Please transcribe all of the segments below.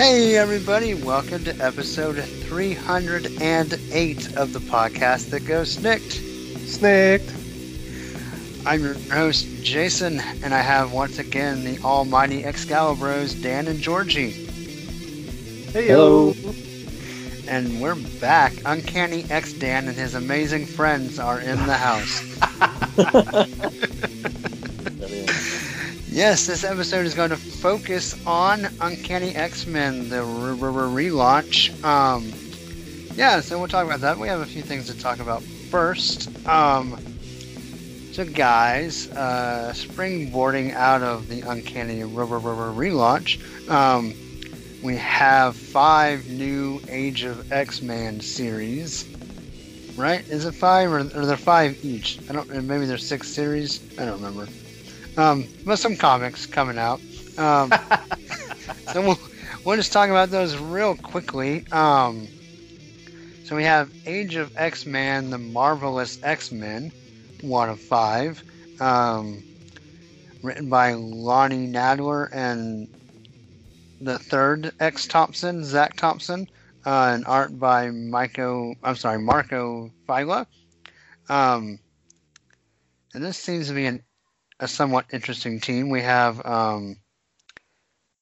Hey, everybody, welcome to episode 308 of the podcast that goes snikt. Snikt. I'm your host, Jason, and I have once again the almighty Excalibros, Dan and Georgie. Hey, Hello. And we're back. Uncanny X Dan and his amazing friends are in the house. Yes, this episode is going to focus on Uncanny X-Men, the relaunch. Um, yeah, so we'll talk about that. We have a few things to talk about first. Um, so, guys, uh, springboarding out of the Uncanny relaunch, um, we have five new Age of X-Men series. Right? Is it five or, or are there five each? I don't. Maybe there's six series. I don't remember. Um, but some comics coming out. Um, so we'll, we'll just talk about those real quickly. Um, so we have Age of X Men, The Marvelous X Men, one of five, um, written by Lonnie Nadler and the third X Thompson, Zac Thompson, uh, and art by Michael. I'm sorry, Marco Failla. Um, and this seems to be an a somewhat interesting team. We have um,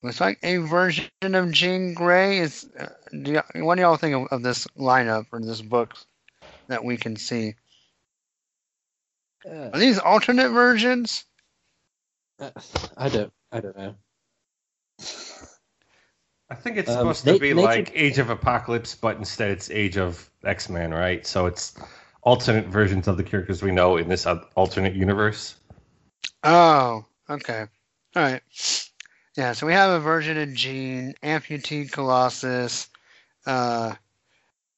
looks like a version of Jean Grey. Is uh, do you, what do y'all think of, of, this lineup or this book that we can see? Uh, Are these alternate versions? Uh, I don't. I don't know. I think it's um, supposed to be like Age of Apocalypse, but instead it's Age of X Men, right? So it's alternate versions of the characters we know in this alternate universe. Oh, okay. All right. Yeah, so we have a version of Jean, Amputee Colossus, uh,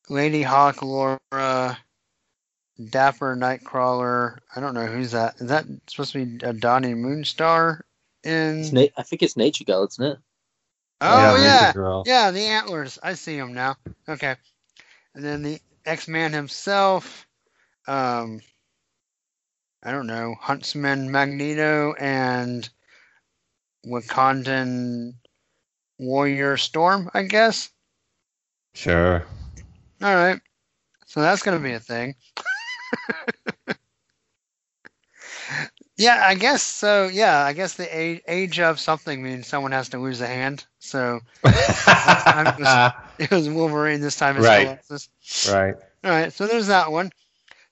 Lady Hawk Laura, Dapper Nightcrawler. I don't know who's that. Is that supposed to be a Dani Moonstar? In na- I think it's Nature Girl, isn't it? Oh yeah, yeah, yeah, the antlers. I see them now. Okay, and then the X Man himself. Um, I don't know, Huntsman Magneto and Wakandan Warrior Storm, I guess. Sure. All right. So that's going to be a thing. yeah, I guess so. Yeah, I guess the age, age of something means someone has to lose a hand. So it, was, it was Wolverine this time. right. Colossus. Right. All right. So there's that one.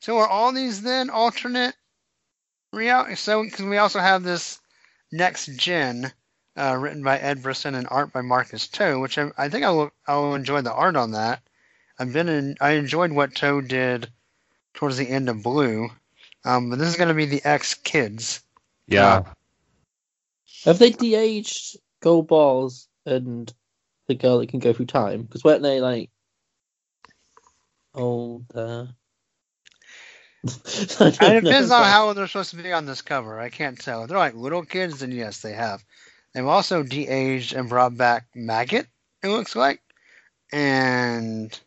So are all these then alternate reality. So because we also have this next gen uh, written by Ed Brisson and art by Marcus To, which I, I think I will I will enjoy the art on that. I've been in I enjoyed what To did towards the end of Blue, um, but this is going to be the X Kids. Yeah. Uh, have they de-aged Goldballs and the girl that can go through time? Because weren't they like old? Uh... it depends on how they're supposed to be on this cover. I can't tell. If they're like little kids, then yes, they have. They've also de-aged and brought back Maggott. It looks like, and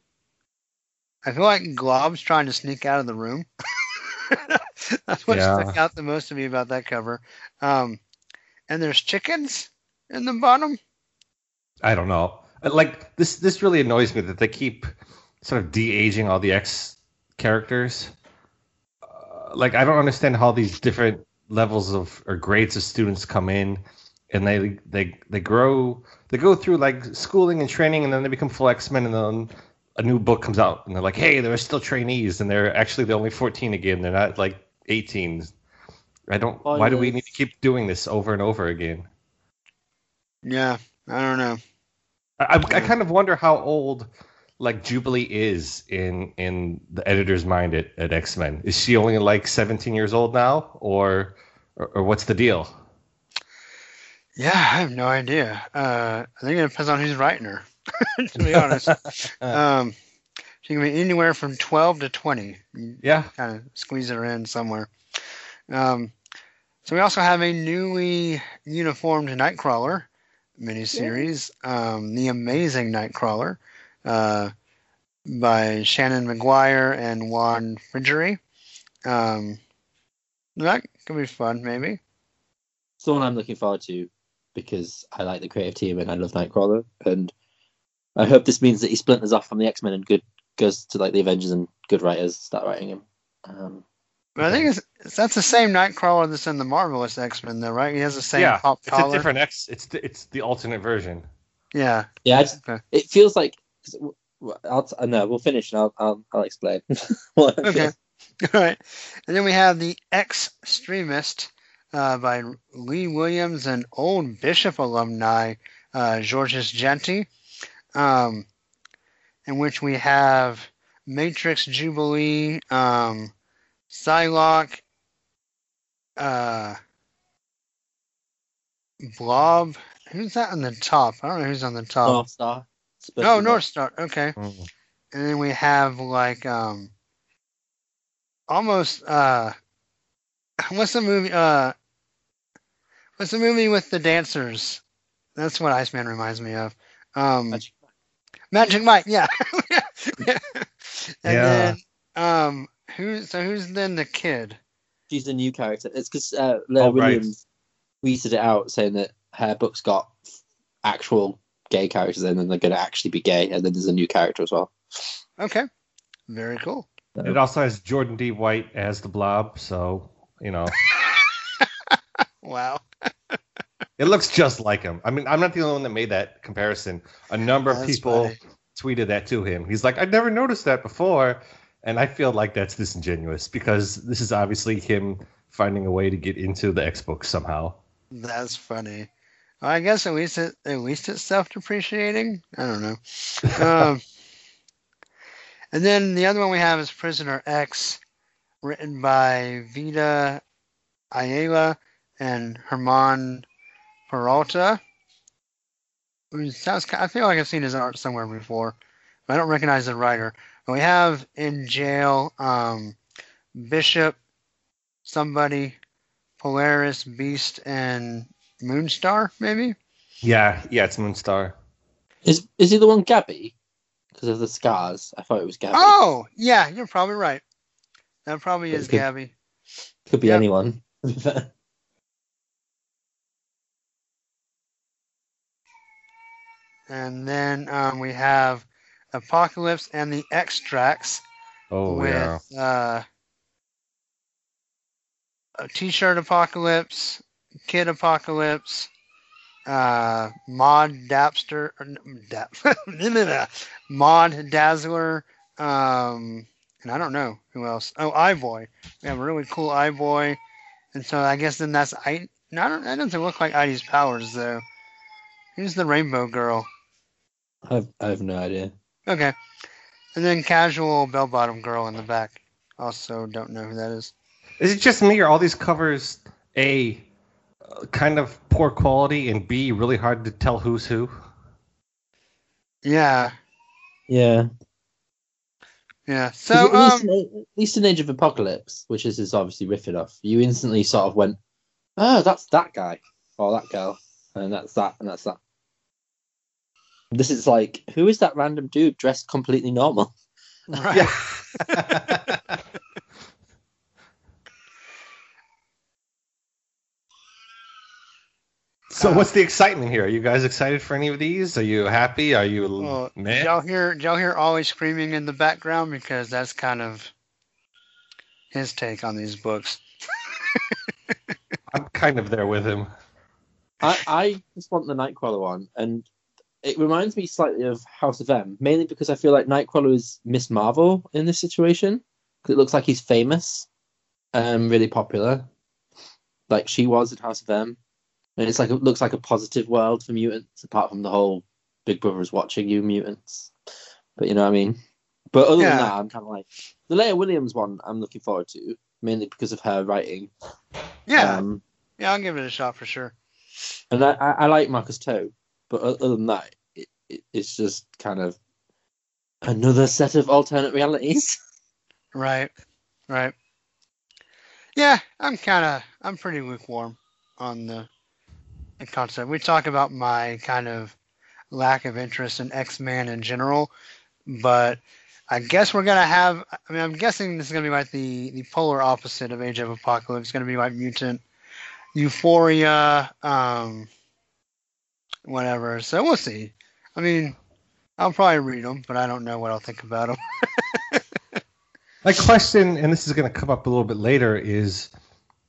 I feel like Glob's trying to sneak out of the room. That's what yeah. stuck out the most to me about that cover. Um, and there's chickens in the bottom. I don't know. Like this, this really annoys me that they keep sort of de-aging all the X characters like I don't understand how these different levels of or grades of students come in and they they they grow they go through like schooling and training and then they become full X-Men and then a new book comes out and they're like hey they're still trainees and they're actually the only 14 again. They're not like 18 I don't oh, why do we need to keep doing this over and over again? Yeah I don't know. I, I, I kind of wonder how old like Jubilee is in in the editor's mind at, at X Men? Is she only like 17 years old now, or, or, or what's the deal? Yeah, I have no idea. Uh, I think it depends on who's writing her, to be honest. um, She can be anywhere from 12 to 20. You Yeah. kind of squeeze her in somewhere. Um, so we also have a newly uniformed Nightcrawler miniseries, um, The Amazing Nightcrawler, uh, by Seanan McGuire and Juan Frigeri. Um, that could be fun, maybe. It's the one I'm looking forward to because I like the creative team and I love Nightcrawler. And I hope this means that he splinters off from the X Men and good goes to like the Avengers and good writers start writing him. Um, But I think it's, it's that's the same Nightcrawler that's in the Marvelous X Men, though, right? He has the same yeah. pop It's a different X. It's the, it's the alternate version. Yeah. yeah, I just, Okay. it feels like. 'Cause w- w- I'll, t- no, we'll finish and I'll I'll, I'll explain. Okay. All right. And then we have the Extremist uh, by Leah Williams and old Bishop alumni uh, Georges Jeanty, um, in which we have Matrix Jubilee, um, Psylocke, uh, Blob. Who's that on the top? I don't know who's on the top. Northstar. Supposed oh, Northstar. Okay. Mm. And then we have like um almost uh what's the movie uh what's the movie with the dancers? That's what Iceman reminds me of. Um Magic Magic Mike, yeah. and Yeah. then um who so who's then the kid? She's the new character. It's because uh, Leah Oh, right. Williams tweeted it out saying that her book's got actual gay characters in and they're going to actually be gay. And then there's a new character as well. Okay. Very cool. It also has Jordan D. White as the Blob, so you know Wow. it looks just like him. I mean, I'm not the only one that made that comparison. A number of That's people funny. tweeted that to him. He's like, I've never noticed that before, and I feel like that's disingenuous because this is obviously him finding a way to get into the X books somehow. That's funny. I guess at least it at least it's self depreciating. I don't know. um, and then the other one we have is Prisoner X, written by Vita Ayala and German Peralta. Sounds, I feel like I've seen his art somewhere before, but I don't recognize the writer. But we have in jail um, Bishop, somebody, Polaris, Beast, and Moonstar, maybe? Yeah, yeah, it's Moonstar. Is is he the one Gabby? Because of the scars. I thought it was Gabby. Oh, yeah, you're probably right. That probably is Could- Gabby. Could be yeah. anyone. And then um, we have Apocalypse and the X-Tracts Oh with yeah. uh, a T-shirt Apocalypse, Kid Apocalypse, uh, Mod Dapster. Mod Dazzler, um, and I don't know who else. Oh, iBoy. We have a really cool iBoy, and so I guess then that's I. No, I don't. That doesn't look like Ivy's powers though. Who's the Rainbow Girl? I have, I have no idea. Okay. And then casual bell bottom girl in the back. Also don't know who that is. Is it just me or all these covers a kind of poor quality and b really hard to tell who's who? Yeah. Yeah. Yeah. So at, least um in, at least in Age of Apocalypse, which is is obviously riffing off, you instantly sort of went, "Oh, that's that guy or that girl, and that's that and that's that." This is like, who is that random dude dressed completely normal? right. so what's the excitement here? Are you guys excited for any of these? Are you happy? Are you Well, did meh? y'all hear y'all hear always screaming in the background? Because that's kind of his take on these books. I'm kind of there with him. I, I just want the Nightcrawler one, and it reminds me slightly of House of M, mainly because I feel like Nightcrawler is Miss Marvel in this situation. Because it looks like he's famous, um, really popular, like she was in House of M, and it's like it looks like a positive world for mutants, apart from the whole Big Brother is watching you mutants. But you know what I mean. But other Yeah. than that, I'm kind of like the Leah Williams one. I'm looking forward to mainly because of her writing. Yeah. Um, yeah, I'll give it a shot for sure. and I, I, I like Marcus To, but other than that, it, it, it's just kind of Another set of alternate realities. Right, right. Yeah, I'm kind of, I'm pretty lukewarm on the, concept. We talk about my kind of lack of interest in X-Men in general, but I guess we're gonna have. I mean, I'm guessing this is gonna be like the the polar opposite of Age of Apocalypse. It's gonna be like Mutant, Euphoria, um, whatever. So we'll see. I mean, I'll probably read them, but I don't know what I'll think about them. My question, and this is going to come up a little bit later, is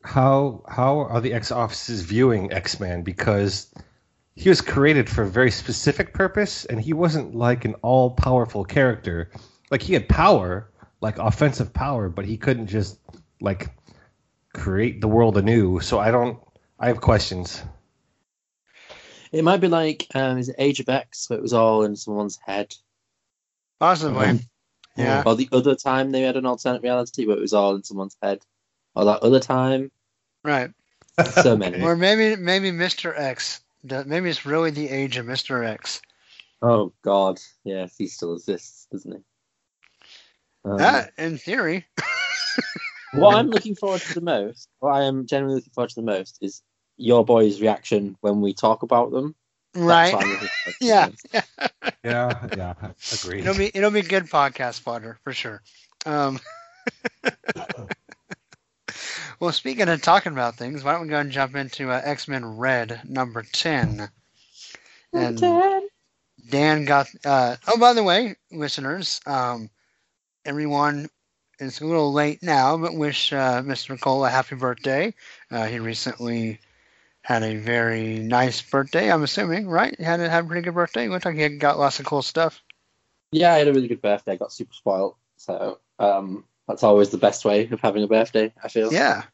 how how are the X offices viewing X Man? Because he was created for a very specific purpose, and he wasn't like an all powerful character. Like he had power, like offensive power, but he couldn't just like create the world anew. So I don't. I have questions. It might be like um, is it Age of X? So it was all in someone's head. Possibly. Um, Yeah. Or the other time they had an alternate reality, where it was all in someone's head. Or that other time. Right. So many. Or maybe maybe Mr. X. Maybe it's really the age of Mr. X. Oh God, yes, he still exists, doesn't he? Um, That, in theory. what I'm looking forward to the most, what I am generally looking forward to the most, is your boy's reaction when we talk about them. Right. what I'm looking forward to the Yeah. Yeah, yeah, agreed. It'll be it'll be good podcast fodder for sure. Um, well, speaking of talking about things, why don't we go and jump into uh, X Men Red number ten? And Dan got. Uh, oh, by the way, listeners, um, everyone, it's a little late now, but wish uh, Mr. Cole a happy birthday. Uh, he recently had a very nice birthday. I'm assuming, right? He had a, had a pretty good birthday. Looked like he had got lots of cool stuff. Yeah, I had a really good birthday. I got super spoiled, so um, that's always the best way of having a birthday. I feel. Yeah.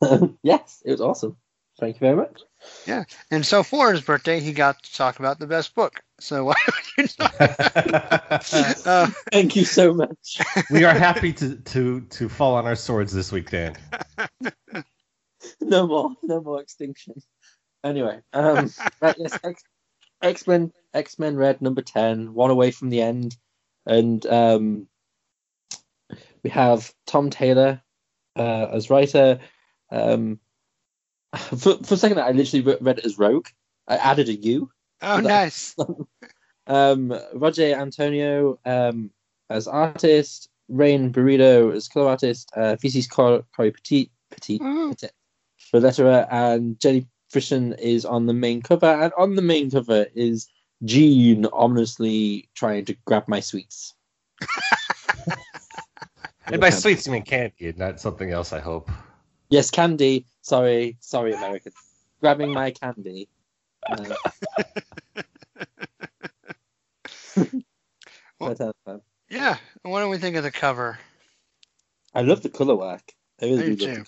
yes, it was awesome. Thank you very much. Yeah. And so for his birthday, he got to talk about the best book. So why don't you talk? uh, Thank you so much. we are happy to, to to fall on our swords this week, Dan. no more, no more extinction. Anyway, um, right, yes, X, X-Men, X-Men Red number ten, one away from the end, and um, we have Tom Taylor uh, as writer. Um, for, for a second, I literally read it as Rogue. I added a U. oh, nice. Um, Roge Antonio um, as artist, Rain Beredo as color artist, uh, Cory Petit, Petit, Oh, Petit for letterer, and Jenny Frison is on the main cover. And on the main cover is Jean ominously trying to grab my sweets. And by sweets, you mean candy, not something else. I hope. Yes, candy. Sorry, sorry, American. Grabbing my candy. Uh, Well- but, uh, yeah. What do we think of the cover? I love the color work. I I really do do. too.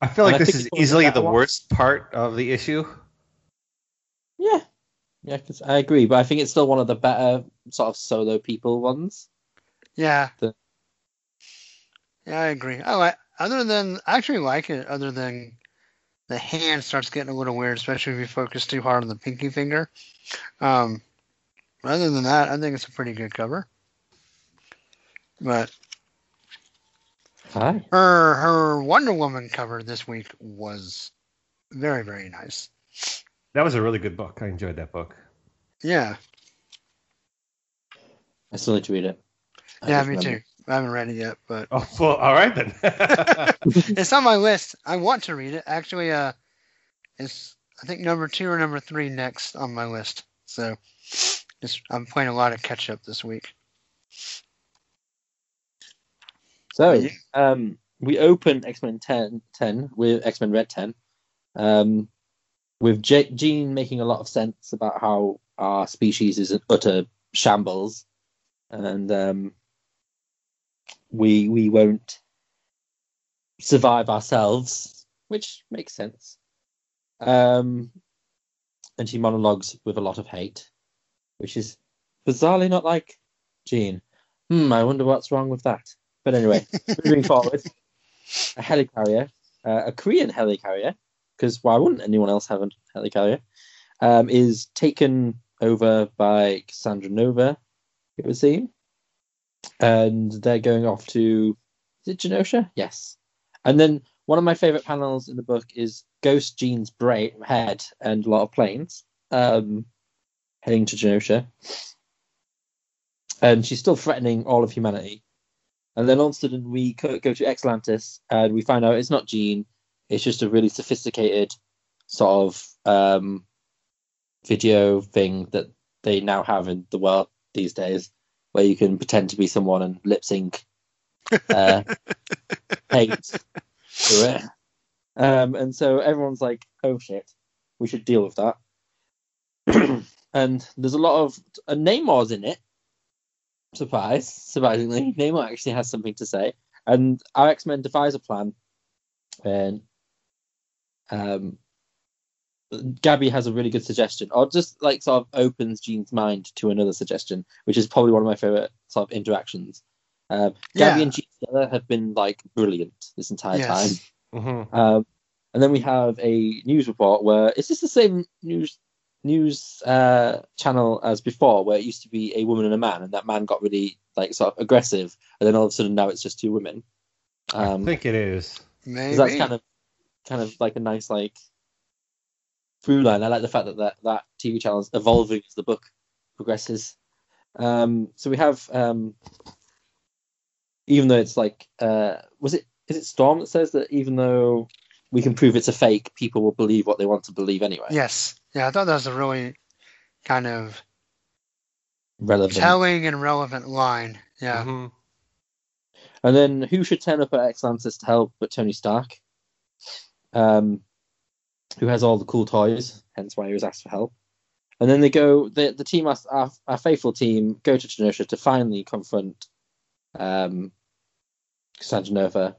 I feel like I this is it's one of the easily the ones. worst part of the issue. Yeah, yeah, 'cause I agree, but I think it's still one of the better sort of solo people ones. Yeah. The- Yeah, I agree. I like. Other than, I actually like it. Other than the hand starts getting a little weird, especially if you focus too hard on the pinky finger. Um, other than that, I think it's a pretty good cover. But Hi. her her Wonder Woman cover this week was very very nice. That was a really good book. I enjoyed that book. Yeah, I still need to read it. I yeah, me remember. too. I haven't read it yet, but Oh well, all right then. it's on my list. I want to read it. Actually, uh, it's I think number two or number three next on my list. So, just I'm playing a lot of catch up this week. So, um, we open X Men 10, 10 with X Men Red 10, um, with J- Jean making a lot of sense about how our species is an utter shambles, and um, we we won't survive ourselves, which makes sense. Um, and she monologues with a lot of hate, which is bizarrely not like Jean. Hmm, I wonder what's wrong with that. But anyway, moving forward, a helicarrier, uh, a Korean helicarrier, because why wouldn't anyone else have a helicarrier, um, is taken over by Cassandra Nova, it would seem. And they're going off to is it Genosha? Yes. And then one of my favorite panels in the book is Ghost Jean's brain head and a lot of planes um, heading to Genosha. And she's still threatening all of humanity. And then all of a sudden we go to Exlantis and we find out it's not Jean, it's just a really sophisticated sort of um, video thing that they now have in the world these days, where you can pretend to be someone and lip sync uh, hate to it. Um, and so everyone's like, "Oh shit, we should deal with that." and there's a lot of uh, Namor's in it. Surprise, surprisingly, Namor actually has something to say, and our X Men devise a plan, and um, Gabby has a really good suggestion, or just like sort of opens Jean's mind to another suggestion, which is probably one of my favorite sort of interactions. Um, Gabby Yeah. and Jean together have been like brilliant this entire Yes. time. Mhm. Um, and then we have a news report where is this the same news news uh, channel as before, where it used to be a woman and a man, and that man got really like sort of aggressive, and then all of a sudden now it's just two women. Um, I think it is. Maybe. 'cause that's kind of kind of like a nice like through line. I like the fact that that, that TV channel is evolving as the book progresses. Um, so we have um, even though it's like uh, was it is it Storm that says that even though we can prove it's a fake, people will believe what they want to believe anyway. Yes. Yeah, I thought that was a really kind of Relevant. telling and relevant line. Yeah. Mhm. And then who should turn up at Atlantis to help but Tony Stark? Um, who has all the cool toys, hence why he was asked for help. And then they go, the, the team, our, our, faithful team, go to Genosha to finally confront um, Cassandra Nova.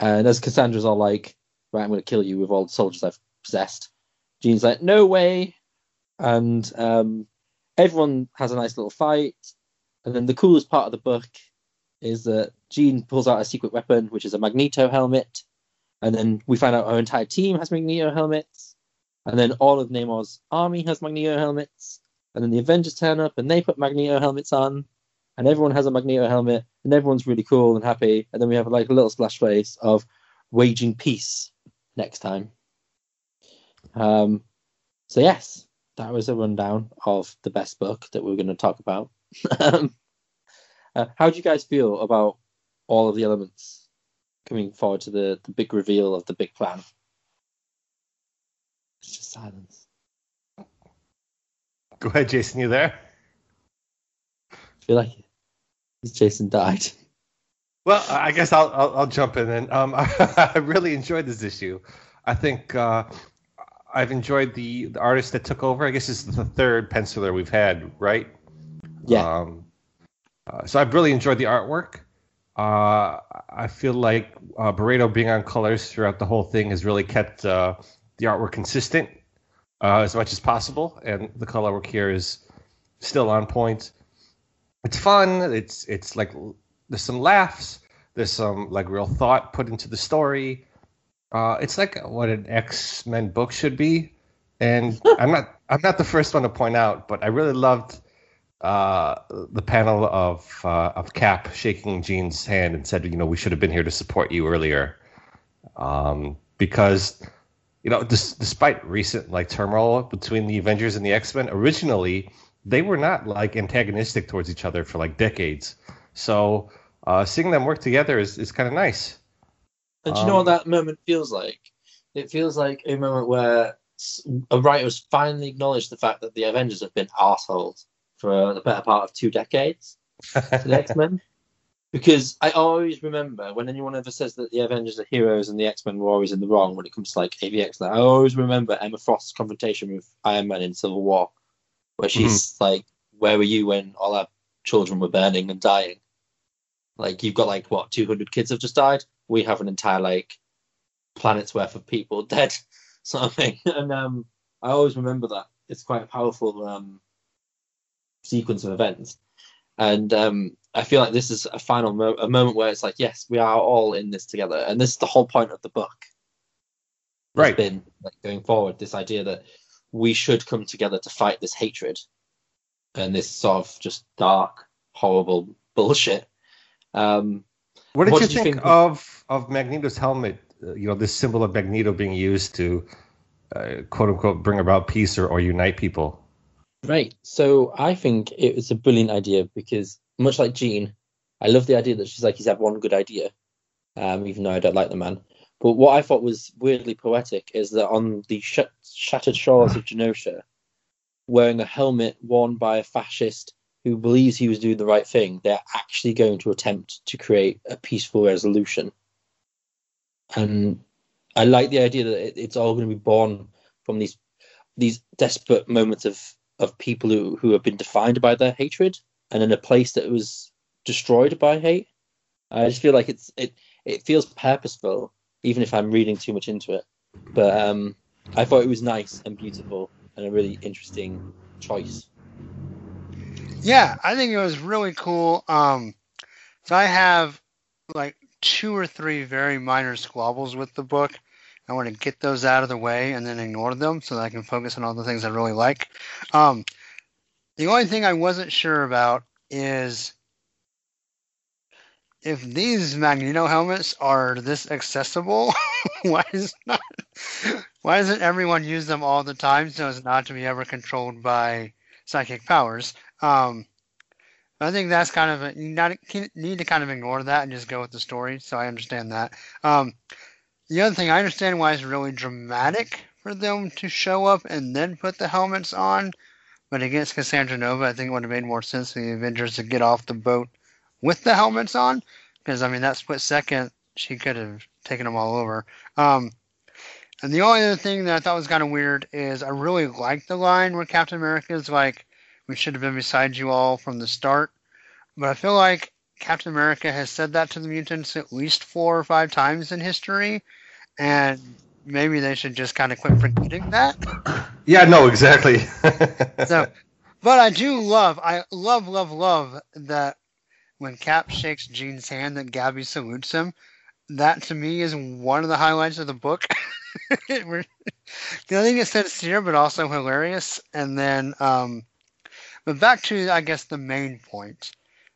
And as Cassandra's all like, right, I'm going to kill you with all the soldiers I've possessed, Jean's like, no way. And um, everyone has a nice little fight. And then the coolest part of the book is that Jean pulls out a secret weapon, which is a Magneto helmet. And then we find out our entire team has Magneto helmets. And then all of Namor's army has Magneto helmets. And then the Avengers turn up and they put Magneto helmets on. And everyone has a Magneto helmet. And everyone's really cool and happy. And then we have like a little splash face of waging peace next time. Um, so, yes, that was a rundown of the best book that we're going to talk about. um, uh, how do you guys feel about all of the elements coming forward to the, the big reveal of the big plan? It's just silence. Go ahead, Jason. You there? I feel like Jason died. Well, I guess I'll I'll, I'll jump in. And um, I really enjoyed this issue. I think uh, I've enjoyed the, the artist that took over. I guess this is the third penciler we've had, right? Yeah. Um, uh, so I've really enjoyed the artwork. Uh, I feel like uh, Beredo being on colors throughout the whole thing has really kept uh, the artwork consistent uh, as much as possible, and the color work here is still on point. It's fun. It's it's like there's some laughs. There's some like real thought put into the story. Uh, it's like what an X Men book should be, and I'm not I'm not the first one to point out, but I really loved uh, the panel of uh, of Cap shaking Jean's hand and said, you know, we should have been here to support you earlier, um, because you know, dis- despite recent like turmoil between the Avengers and the X Men, originally they were not like antagonistic towards each other for like decades. So uh, seeing them work together is, is kind of nice. And do you know Um, what that moment feels like? It feels like a moment where a writer has finally acknowledged the fact that the Avengers have been assholes for the better part of two decades to the X Men. Because I always remember when anyone ever says that the Avengers are heroes and the X Men were always in the wrong when it comes to like AVX, I always remember Emma Frost's confrontation with Iron Man in Civil War, where she's like, "Where were you when all our children were burning and dying? Like you've got like what 200 kids have just died. We have an entire like planet's worth of people dead, sort of thing." And um, I always remember that. It's quite a powerful um, sequence of events. And um, I feel like this is a final mo- a moment where it's like, yes, we are all in this together, and this is the whole point of the book. Right. Been like going forward, this idea that we should come together to fight this hatred and this sort of just dark, horrible bullshit. Um, What did What you did you think, think- of of Magneto's helmet? Uh, you know, this symbol of Magneto being used to uh, quote unquote bring about peace or, or unite people. Right. So I think it was a brilliant idea because much like Jean, I love the idea that she's like he's had one good idea, um, even though I don't like the man. But what I thought was weirdly poetic is that on the sh- shattered shores of Genosha, wearing a helmet worn by a fascist who believes he was doing the right thing, they're actually going to attempt to create a peaceful resolution. And I like the idea that it, it's all going to be born from these these desperate moments of of people who, who have been defined by their hatred and in a place that was destroyed by hate. I just feel like it's it it feels purposeful, even if I'm reading too much into it. But um, I thought it was nice and beautiful and a really interesting choice. Yeah, I think it was really cool. Um, so I have like two or three very minor squabbles with the book. I want to get those out of the way and then ignore them so that I can focus on all the things I really like. Um, the only thing I wasn't sure about is if these Magneto helmets are this accessible, why is not why doesn't everyone use them all the time so as not to be ever controlled by psychic powers? Um, I think that's kind of a, you not, need to kind of ignore that and just go with the story. So I understand that. Um, the other thing I understand why it's really dramatic for them to show up and then put the helmets on, but against Cassandra Nova, I think it would have made more sense for the Avengers to get off the boat with the helmets on, because I mean that split second she could have taken them all over. Um, and the only other thing that I thought was kind of weird is I really liked the line where Captain America is like, "We should have been beside you all from the start," but I feel like Captain America has said that to the mutants at least four or five times in history, and maybe they should just kind of quit forgetting that. Yeah, no, exactly. So, but I do love, I love, love, love that when Cap shakes Jean's hand, that Gabby salutes him. That to me is one of the highlights of the book. I think it's sincere, but also hilarious. And then, um, but back to I guess the main point.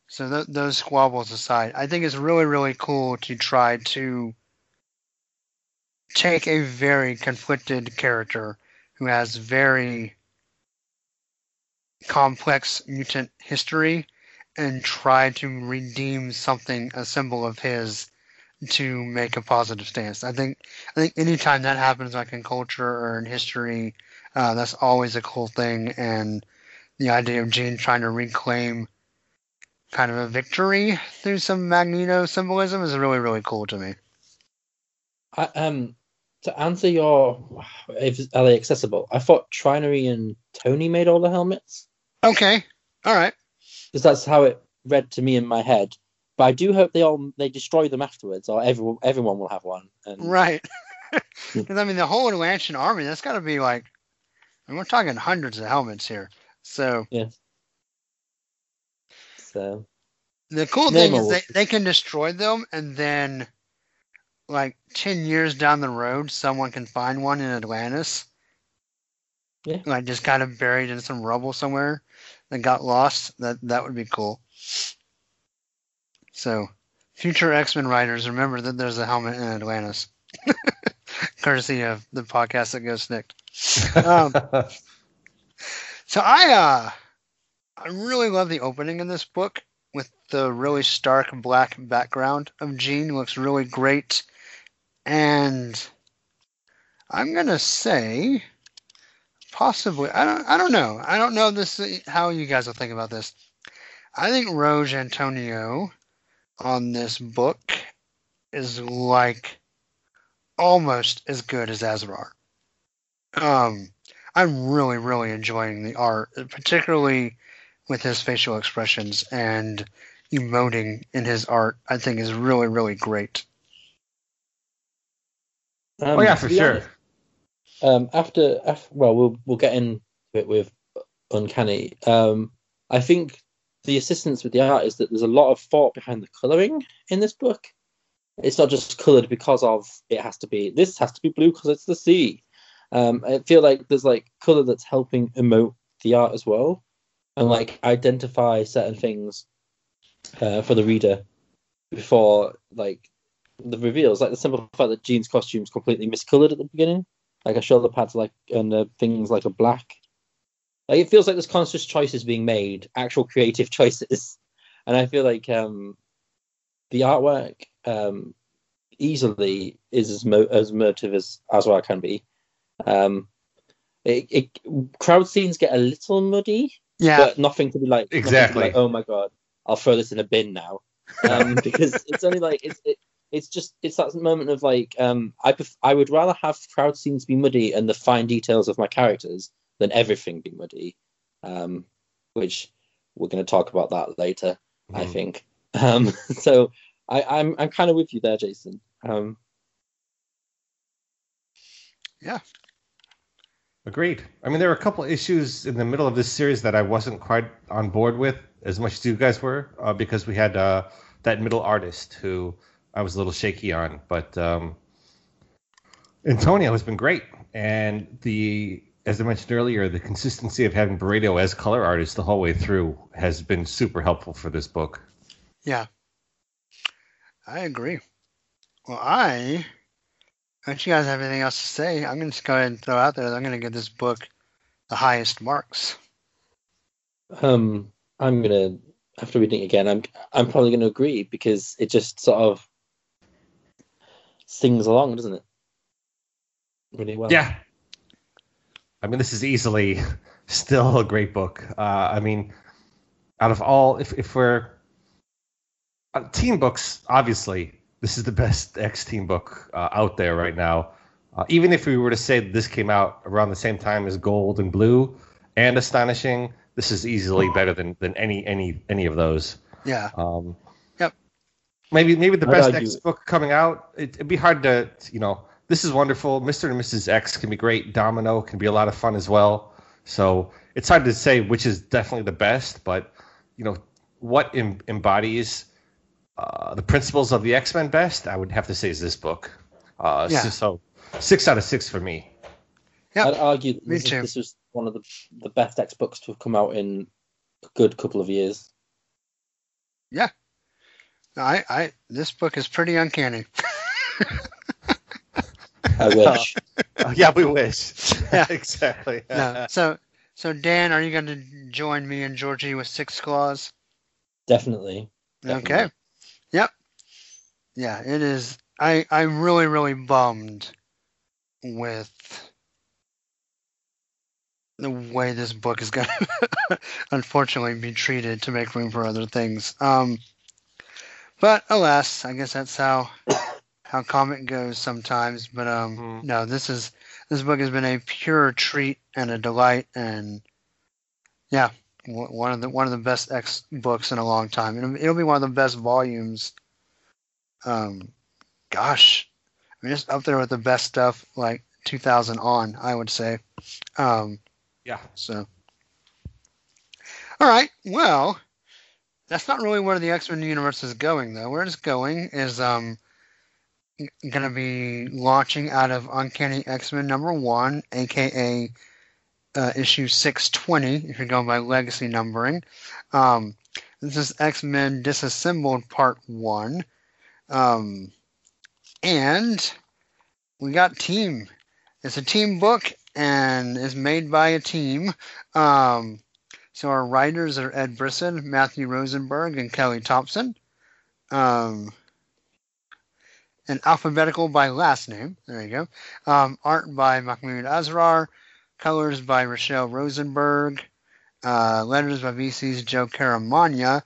So th- those squabbles aside, I think it's really, really cool to try to take a very conflicted character who has very complex mutant history and try to redeem something, a symbol of his, to make a positive stance. I think I think anytime that happens, like in culture or in history, uh, that's always a cool thing. And the idea of Jean trying to reclaim kind of a victory through some Magneto symbolism is really really cool to me. I, um, to answer your if are they accessible? I thought Trinary and Tony made all the helmets Okay, all right. because that's how it read to me in my head. But I do hope they all they destroy them afterwards, or everyone everyone will have one. And Right. Hmm. Because I mean, the whole Atlantean army, that's got to be like, I mean, we're talking hundreds of helmets here. So yeah. so the cool thing is they, they can destroy them, and then, like, 10 years down the road, someone can find one in Atlantis. Yeah. Like, just kind of buried in some rubble somewhere that got lost. That, that would be cool. So, future X Men writers, remember that there's a helmet in Atlantis. Courtesy of the podcast that goes snikt. Um, So I uh I really love the opening in this book with the really stark black background of Jean looks really great. And I'm gonna say possibly I don't I don't know. I don't know this how you guys will think about this. I think Roge Antonio on this book is like almost as good as Asrar. Um I'm really, really enjoying the art, particularly with his facial expressions and emoting in his art. I think is really, really great. Um, oh yeah, for sure. honest, um, after, af well, we'll we'll get into it with Uncanny. Um, I think the assistance with the art is that there's a lot of thought behind the coloring in this book. It's not just colored because of it has to be this has to be blue because it's the sea. Um, I feel like there's like color that's helping emote the art as well. and like identify certain things uh, for the reader before like the reveals. Like the simple fact that Jean's costume's completely miscolored at the beginning, like her shoulder pads like and uh, things like a black. Like it feels like there's conscious choices being made, actual creative choices, and I feel like um, the artwork um, easily is as mo- as motive as as well can be. Um, it, it crowd scenes get a little muddy, Yeah, but nothing to be like nothing to be Exactly. like, oh my god, I'll throw this in a bin now, um, because it's only like it's it, it's just it's that moment of like um, I pref- I would rather have crowd scenes be muddy and the fine details of my characters than everything be muddy, um, which we're going to talk about that later. I Mhm. think. Um, so I, I'm I'm kind of with you there, Jason. Um, Yeah. Agreed. I mean, there were a couple issues in the middle of this series that I wasn't quite on board with as much as you guys were, uh, because we had uh, that middle artist who I was a little shaky on. But um, Antonio has been great, and the as I mentioned earlier, the consistency of having Beredo as color artist the whole way through has been super helpful for this book. yeah. I agree. Well, I. Don't you guys have anything else to say? I'm going to just go ahead and throw out there that I'm going to give this book the highest marks. um, I'm gonna after reading it again, I'm I'm probably gonna agree because it just sort of sings along, doesn't it? Really well. Yeah. I mean, this is easily still a great book. Uh, I mean, out of all, if, if we're uh, team books, obviously, this is the best X team book uh, out there right now. Uh, even if we were to say that this came out around the same time as Gold and Blue and Astonishing, this is easily better than, than any any any of those. Yeah. Um, Yep. Maybe maybe the I'd best X book coming out. It, it'd be hard to you know. This is wonderful. Mr. and Mrs. X can be great. Domino can be a lot of fun as well. So it's hard to say which is definitely the best, but you know what em- embodies uh, the principles of the X Men best. I would have to say is this book. Uh, Yeah. so, so six out of six for me. Yep. I'd argue that this, is- this was one of the the best X books to have come out in a good couple of years. I, I, this book is pretty uncanny. I wish. Uh, yeah, we wish. Yeah. exactly. no. So, so Dan, are you going to join me and Georgie with Six Claws? Definitely. Okay. Yep. Yeah, it is. I I'm really really bummed with the way this book is going to unfortunately be treated to make room for other things. Um, but alas, I guess that's how how comic goes sometimes. But um, Mhm. no, this is this book has been a pure treat and a delight, and yeah, one of the one of the best X books in a long time. It'll, it'll be one of the best volumes. Um, gosh, I mean, it's up there with the best stuff like 2000 on, I would say. Um, yeah. so, all right, well, that's not really where the X Men universe is going, though. Where it's going is um, going to be launching out of Uncanny X Men number one, aka uh, issue 620, if you're going by legacy numbering. Um, this is X Men Disassembled Part 1. Um, and we got Team. It's a team book and is made by a team. Um, so our writers are Ed Brisson, Matthew Rosenberg, and Kelly Thompson. Um, and alphabetical by last name. There you go. Um, art by Mahmud Asrar. Colors by Rachelle Rosenberg. Uh, letters by VC's Joe Caramagna.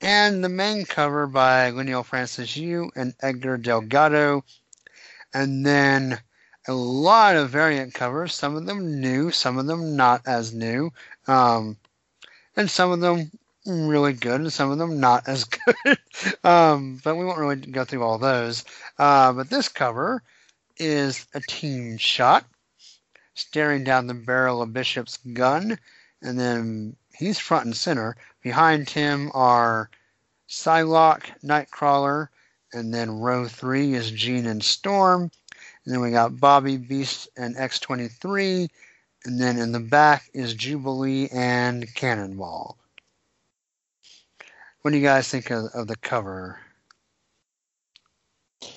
And the main cover by Leinil Francis Yu and Edgar Delgado. And then a lot of variant covers, some of them new, some of them not as new. Um, and some of them really good, and some of them not as good. um, but we won't really go through all those. Uh, but this cover is a team shot staring down the barrel of Bishop's gun, and then he's front and center. Behind him are Psylocke, Nightcrawler, and then row three is Jean and Storm. And then we got Bobby, Beast, and X23, and then in the back is Jubilee and Cannonball. What do you guys think of, of the cover?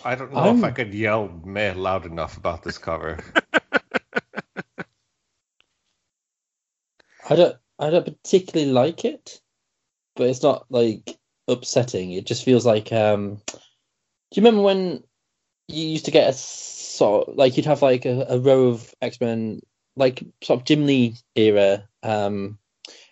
I don't know I'm- if I could yell meh loud enough about this cover. I don't I don't particularly like it, but it's not like upsetting. It just feels like um do you remember when you used to get a sort of like you'd have like a, a row of X-Men like sort of Jim Lee era um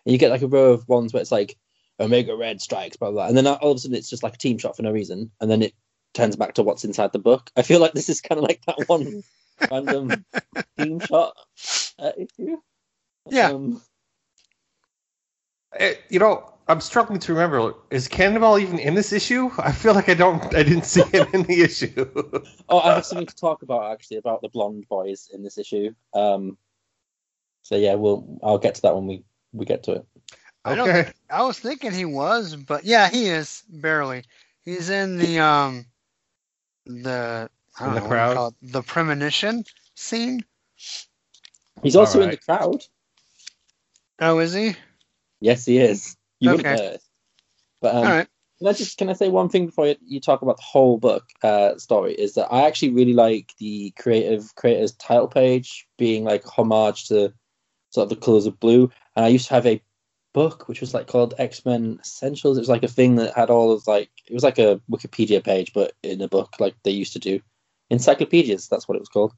and you get like a row of ones where it's like Omega Red strikes blah blah, blah. and then all of a sudden it's just like a team shot for no reason and then it turns back to what's inside the book. I feel like this is kind of like that one random team shot uh, issue. Yeah. Um, Eh, you know, I'm struggling to remember. Is Cannonball even in this issue? I feel like I don't. I didn't see him in the issue. Oh, I have something to talk about actually about the blonde boys in this issue. Um, so yeah, we'll I'll get to that when we we get to it. I don't okay. I was thinking he was, but yeah, he is barely. He's in the um the I don't In the know crowd? call it, the premonition scene. He's also in the crowd. Oh, is he? Yes, he is. You wouldn't Okay. know it. But um, All right. can I just can I say one thing before you, you talk about the whole book uh, story? Is that I actually really like the creative creators title page being like homage to sort of the colors of blue. And I used to have a book which was like called X Men Essentials. It was like a thing that had all of like it was like a Wikipedia page, but in a book like they used to do. Encyclopedias, that's what it was called.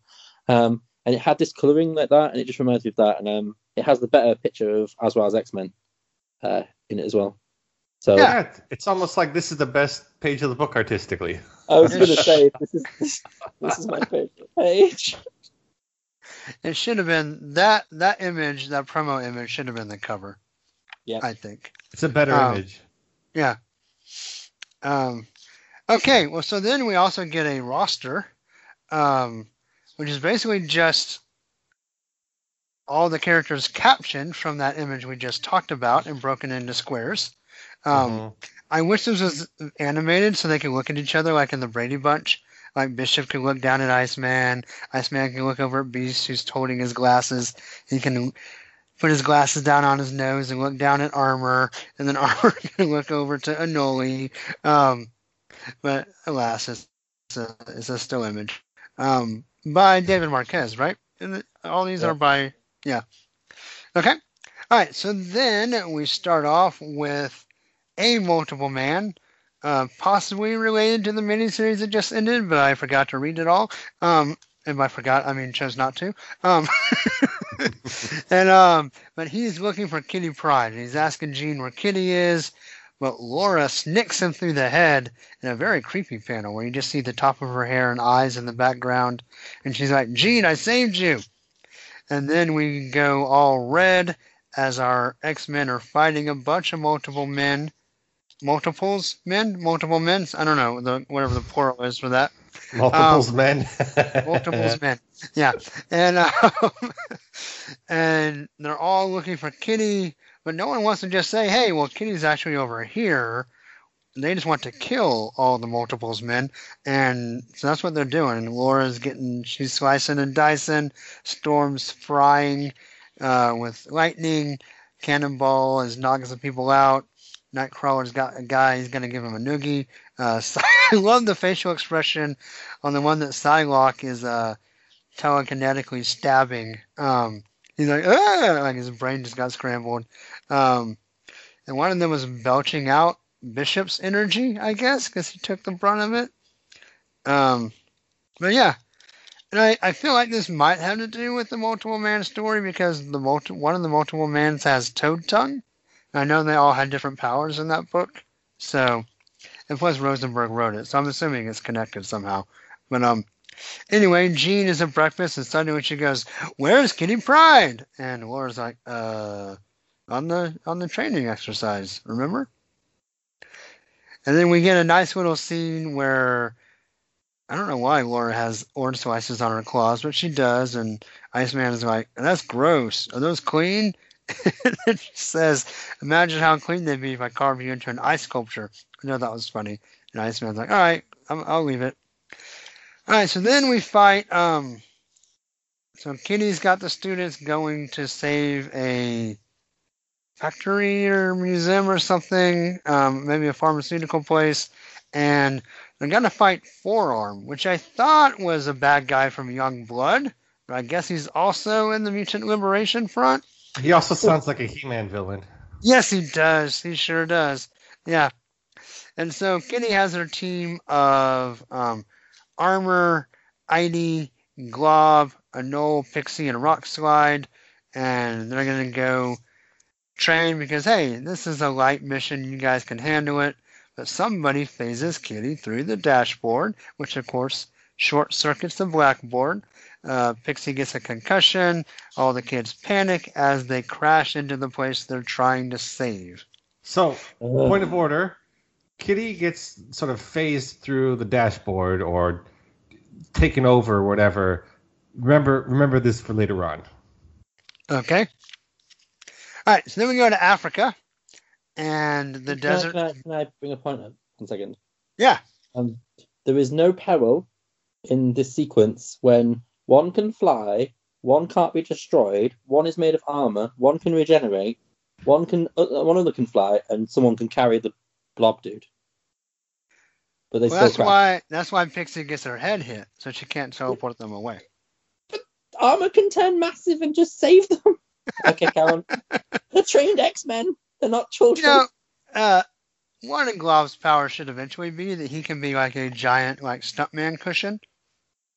Um, and it had this coloring like that, and it just reminds me of that. And um, it has the better picture of Asrar's X Men uh, in it as well. So Yeah. Yeah, it's almost like this is the best page of the book artistically. I was going to say this is this, this is my favorite page. It should have been that that image, that promo image should have been the cover. Yeah. I think. It's a better Um, image. Yeah. Um, okay, well, so then we also get a roster, um, which is basically just all the characters captioned from that image we just talked about and broken into squares. Um, Mhm. I wish this was animated so they could look at each other like in the Brady Bunch. Like Bishop could look down at Iceman, Iceman can look over at Beast, who's holding his glasses. He can put his glasses down on his nose and look down at Armor, and then Armor can look over to Anole. Um, but alas, it's, it's, a, it's a still image um, by David Marquez, right? And all these Yeah. are by yeah. Okay. All right. So then we start off with a multiple man, uh, possibly related to the miniseries that just ended, but I forgot to read it all. Um, and by forgot, I mean chose not to. Um, and um, but he's looking for Kitty Pryde, and he's asking Jean where Kitty is. But Laura snicks him through the head in a very creepy panel where you just see the top of her hair and eyes in the background, and she's like, "Jean, I saved you." And then we go all red as our X Men are fighting a bunch of multiple men, multiples men, multiple men. I don't know the whatever the plural is for that. Multiples men. Multiples men. Yeah, and um, and they're all looking for Kitty, but no one wants to just say, "Hey, well, Kitty's actually over here." They just want to kill all the multiples men, and so that's what they're doing. And Laura's getting, she's slicing and dicing. Storm's frying uh, with lightning. Cannonball is knocking some people out. Nightcrawler's got a guy. He's gonna give him a noogie. Uh, I love the facial expression on the one that Psylocke is uh, telekinetically stabbing. Um, he's like, ah! like his brain just got scrambled. Um, and one of them was belching out Bishop's energy, I guess, because he took the brunt of it. Um, but yeah, and I, I feel like this might have to do with the multiple man story because the multi- one of the multiple mans has toad tongue. I know they all had different powers in that book, so and plus Rosenberg wrote it, so I'm assuming it's connected somehow. But um, anyway, Jean is at breakfast, and suddenly she goes, "Where's Kitty Pryde?" And Laura's like, "Uh, on the on the training exercise, remember?" And then we get a nice little scene where I don't know why Laura has orange slices on her claws, but she does, and Iceman is like, "That's gross. Are those clean?" she says, "Imagine how clean they'd be if I carved you into an ice sculpture." I know that was funny. And Iceman's like, "All right, I'll leave it." All right, so then we fight um, So Kitty's got the students going to save a factory or museum or something, um, maybe a pharmaceutical place, and they're gonna fight Forearm, which I thought was a bad guy from Youngblood, but I guess he's also in the Mutant Liberation Front. He also sounds like a He-Man villain. Yes, he does. He sure does. Yeah. And so Kitty has her team of um, Armor, Idie, Glob, Anole, Pixie, and Rockslide, and they're gonna go train because hey, this is a light mission. You guys can handle it. But somebody phases Kitty through the dashboard, which of course short circuits the Blackbird. Uh, Pixie gets a concussion. All the kids panic as they crash into the place they're trying to save. So, point of order: Kitty gets sort of phased through the dashboard or taken over, or whatever. Remember, remember this for later on. Okay. All right, so then we go to Africa and the can desert. I, can, I, can I bring a point up? One second. Yeah. Um, there is no peril in this sequence when one can fly, one can't be destroyed, one is made of armor, one can regenerate, one can uh, one other can fly, and someone can carry the blob dude. But they Well, that's crash. why that's why Pixie gets her head hit, so she can't teleport them away. Armor can turn massive and just save them. okay, Karen. They're trained X Men. They're not You children. know, uh, one of Glob's power should eventually be that he can be like a giant, like stuntman cushion.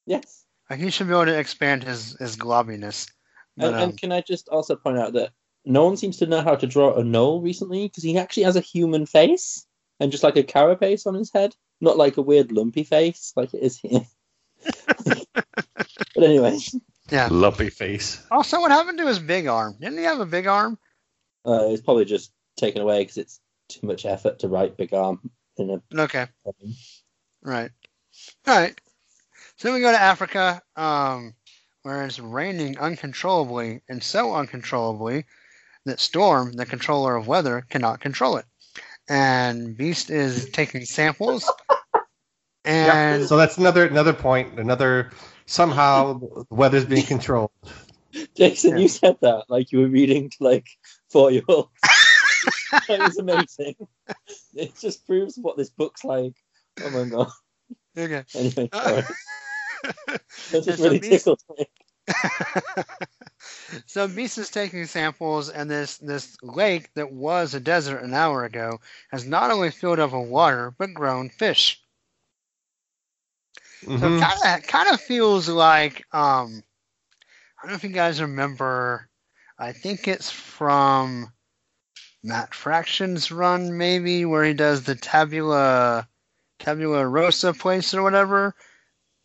yes. Like he should be able to expand his his globiness. But, And, um, and can I just also point out that no one seems to know how to draw Anole recently because he actually has a human face and just like a carapace on his head, not like a weird lumpy face like it is here. but anyway, yeah. Lumpy face. Also, what happened to his big arm? Didn't he have a big arm? uh, it's probably just taken away because it's too much effort to write big arm in a. Okay. Right. All right. So we go to Africa, um, where it's raining uncontrollably, and so uncontrollably that Storm, the controller of weather, cannot control it. And Beast is taking samples. And So that's another another point. Another somehow the weather's being controlled. Jason, Yeah. you said that like you were reading to like four year olds. that was amazing. It just proves what this book's like. Oh my god. okay. Anyway, Uh, sorry. That just so really Beast- tickled me. so Beast is taking samples, and this this lake that was a desert an hour ago has not only filled up with water but grown fish. So Mhm. kind of kind of feels like um, I don't know if you guys remember. I think it's from Matt Fraction's run, maybe where he does the tabula tabula rosa place or whatever.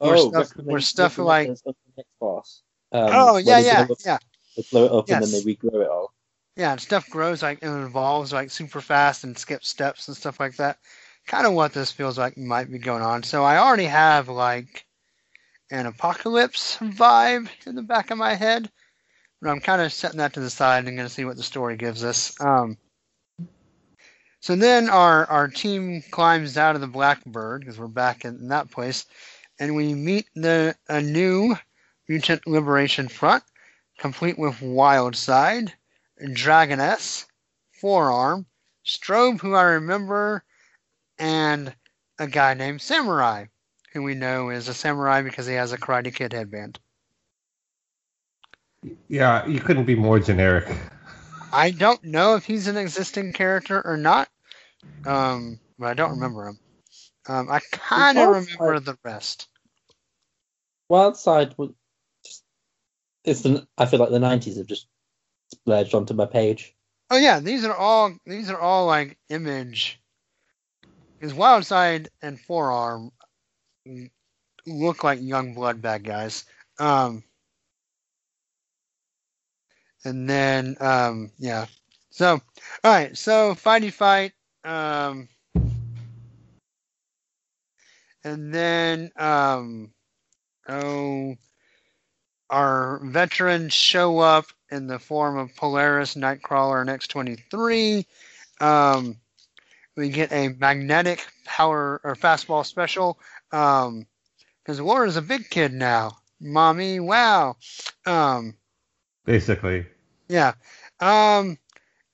Where Oh, stuff- stuff like- stuff. Um, oh yeah, yeah, it- yeah, They blow it up and then they regrow it all. yeah. And stuff grows like and evolves like super fast and skips steps and stuff like that. Kind of what this feels like might be going on. So I already have like an apocalypse vibe in the back of my head. But I'm kind of setting that to the side and going to see what the story gives us. Um, so then our, our team climbs out of the Blackbird because we're back in, that place, and we meet the a new Mutant Liberation Front, complete with Wildside, Dragoness, Forearm, Strobe, who I remember, and a guy named Samurai, who we know is a samurai because he has a Karate Kid headband. Yeah, you couldn't be more generic. I don't know if he's an existing character or not, um, but I don't remember him. Um, I kind of remember the rest. Wildside was just it's the I feel like the nineties have just splurged onto my page. Oh yeah, these are all these are all like image. Because Wildside and Forearm look like Youngblood bad guys. Um, and then um, yeah. So all right, so fighty fight. Um, and then um, oh, our veterans show up in the form of Polaris, Nightcrawler, and X23. Um, we get a magnetic power or fastball special because Laura's a big kid now. mommy, wow. Um, Basically, yeah. Um,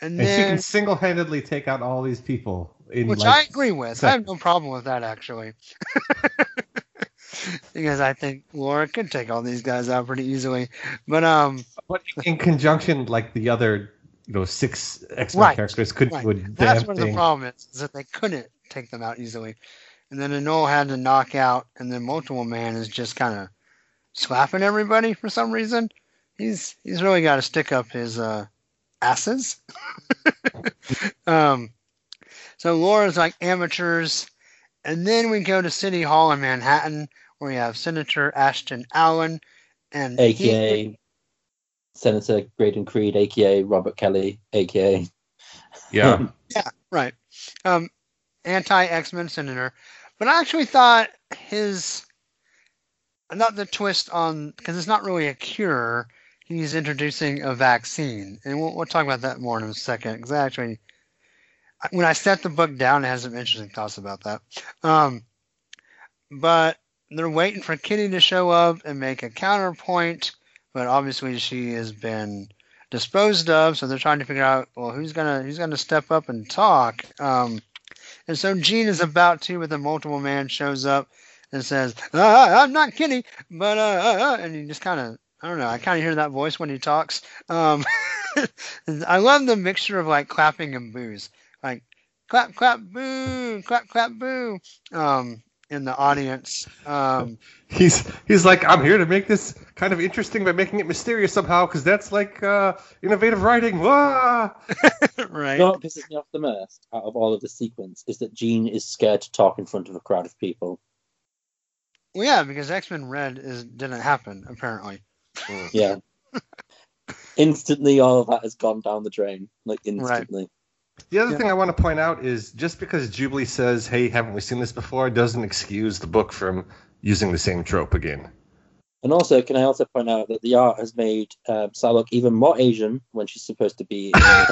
and and she can single-handedly take out all these people. In which like, I agree with. I have no problem with that actually. because I think Laura could take all these guys out pretty easily. But um, But in conjunction, like the other, you know, six X-Men Right, characters could right. do a damn that's where the thing. problem is, is that they couldn't take them out easily. And then Anole had to knock out, and then Multiple Man is just kind of slapping everybody for some reason. He's he's really got to stick up his uh, asses. um, so Laura's like amateurs, and then we go to City Hall in Manhattan, where we have Senator Ashton Allen, and he- Senator Graydon Creed, aka Robert Kelly, aka Yeah, yeah, Right. Um, anti X Men senator. But I actually thought his. Not the twist on. Because it's not really a cure. He's introducing a vaccine. And we'll, we'll talk about that more in a second. Because actually. When I set the book down, I had some interesting thoughts about that. Um, but they're waiting for Kitty to show up and make a counterpoint. But obviously, she has been disposed of, so they're trying to figure out well who's gonna who's gonna step up and talk. Um, and so Jean is about to, but the multiple man shows up and says, uh, "I'm not Kitty," but uh, uh, uh," and he just kind of I don't know. I kind of hear that voice when he talks. Um, I love the mixture of like clapping and boos, like clap, clap, boo, clap, clap, boo, um, in the audience. Um, he's he's like, I'm here to make this kind of interesting by making it mysterious somehow, because that's like uh, innovative writing. Wah! right. You know what pisses me off the most out of all of the sequence is that Jean is scared to talk in front of a crowd of people. Well, yeah, because X Men Red is didn't happen apparently. Yeah. instantly, all of that has gone down the drain. Like, instantly. The other Yeah. thing I want to point out is just because Jubilee says, "Hey, haven't we seen this before?" doesn't excuse the book from using the same trope again. And also, can I also point out that the art has made um, Psylocke even more Asian when she's supposed to be. and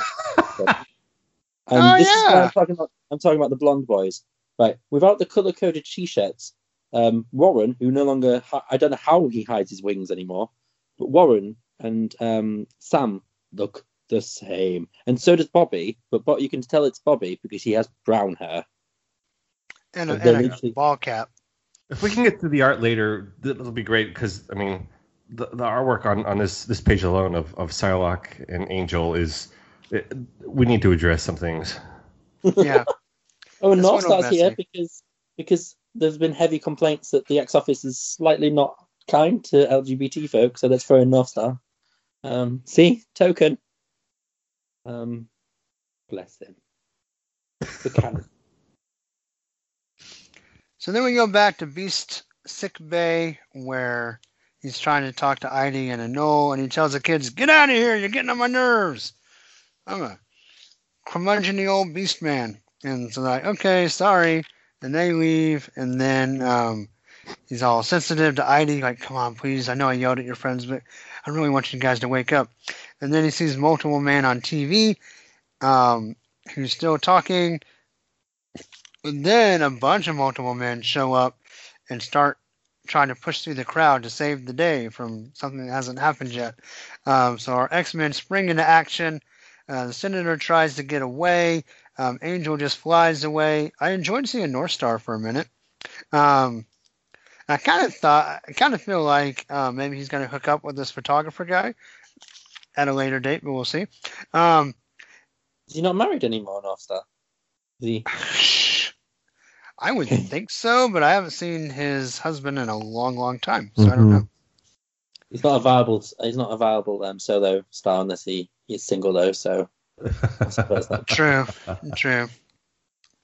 Oh, this is yeah. I'm talking about. I'm talking about the blonde boys, right? Without the color coded t-shirts, um, Warren, who no longer hi- I don't know how he hides his wings anymore, but Warren and um, Sam look the same, and so does Bobby. But but you can tell it's Bobby because he has brown hair. And a, They're and a literally- ball cap. If we can get to the art later, that'll be great because I mean, the, the artwork on, on this this page alone of of Psylocke and Angel is it, we need to address some things. Yeah. Oh, and This North one Star's here because because there's been heavy complaints that the X Office is slightly not kind to LGBT folks, so let's throw in Northstar. Um, see, token. Um, bless him. The canon. So then we go back to Beast Sick Bay where he's trying to talk to Heidi and Anole, and he tells the kids, "Get out of here! You're getting on my nerves. I'm a curmudgeony old beast man." And so they're like, "Okay, sorry." And they leave, and then um, he's all sensitive to Heidi, like, "Come on, please. I know I yelled at your friends, but I really want you guys to wake up." And then he sees multiple man on TV, um, who's still talking. But then a bunch of multiple men show up and start trying to push through the crowd to save the day from something that hasn't happened yet. Um, so our X Men spring into action. Uh, the Senator tries to get away. Um, Angel just flies away. I enjoyed seeing Northstar for a minute. Um, I kind of thought, I kind of feel like uh, maybe he's going to hook up with this photographer guy at a later date, but we'll see. Um, Is he not married anymore, Star? Is he? I would think so, but I haven't seen his husband in a long, long time, so I don't Mhm. know. He's not a viable. He's not a viable um, solo star unless he he's single though. So I suppose that. True, true.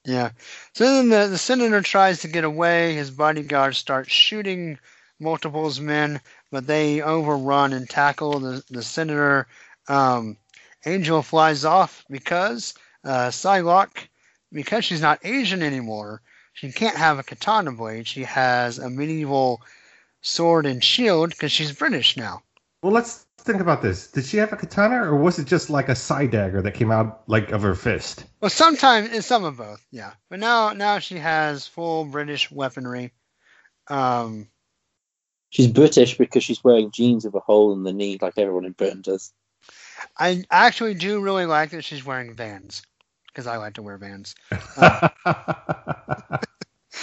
Yeah. So then the, the senator tries to get away. His bodyguards start shooting multiples men, but they overrun and tackle the, the senator. Um, Angel flies off because uh, Psylocke, because she's not Asian anymore, she can't have a katana blade. She has a medieval sword and shield because she's British now. Well, let's think about this. Did she have a katana, or was it just like a side dagger that came out like of her fist? Well, sometimes it's some of both, yeah. But now, now she has full British weaponry. Um, She's British because she's wearing jeans with a hole in the knee, like everyone in Britain does. I actually do really like that she's wearing Vans because I like to wear Vans.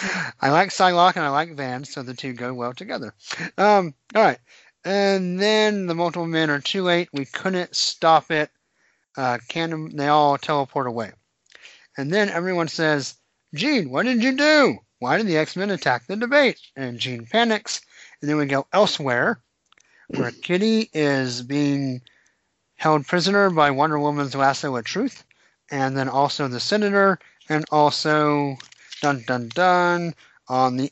I like Psylocke and I like Vans, so the two go well together. Um, all right. And then the multiple men are too late. We couldn't stop it. Uh, can they all teleport away? And then everyone says, Jean, what did you do? Why did the X Men attack the debate? And Jean panics. And then we go elsewhere, where Kitty is being held prisoner by Wonder Woman's lasso of truth, and then also the Senator, and also dun dun dun on the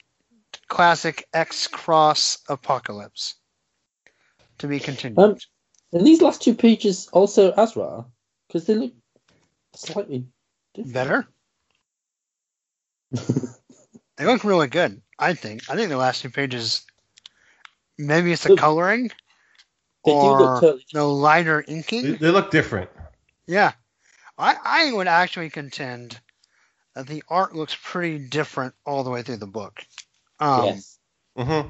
classic X Cross Apocalypse. To be continued. Um, and these last two pages also Asrar, because they look slightly different. Better? they look really good, I think. I think the last two pages, maybe it's the Look, coloring They do or look totally the lighter they, inking. they look different. Yeah. I, I would actually contend that the art looks pretty different all the way through the book. Um, yes. hmm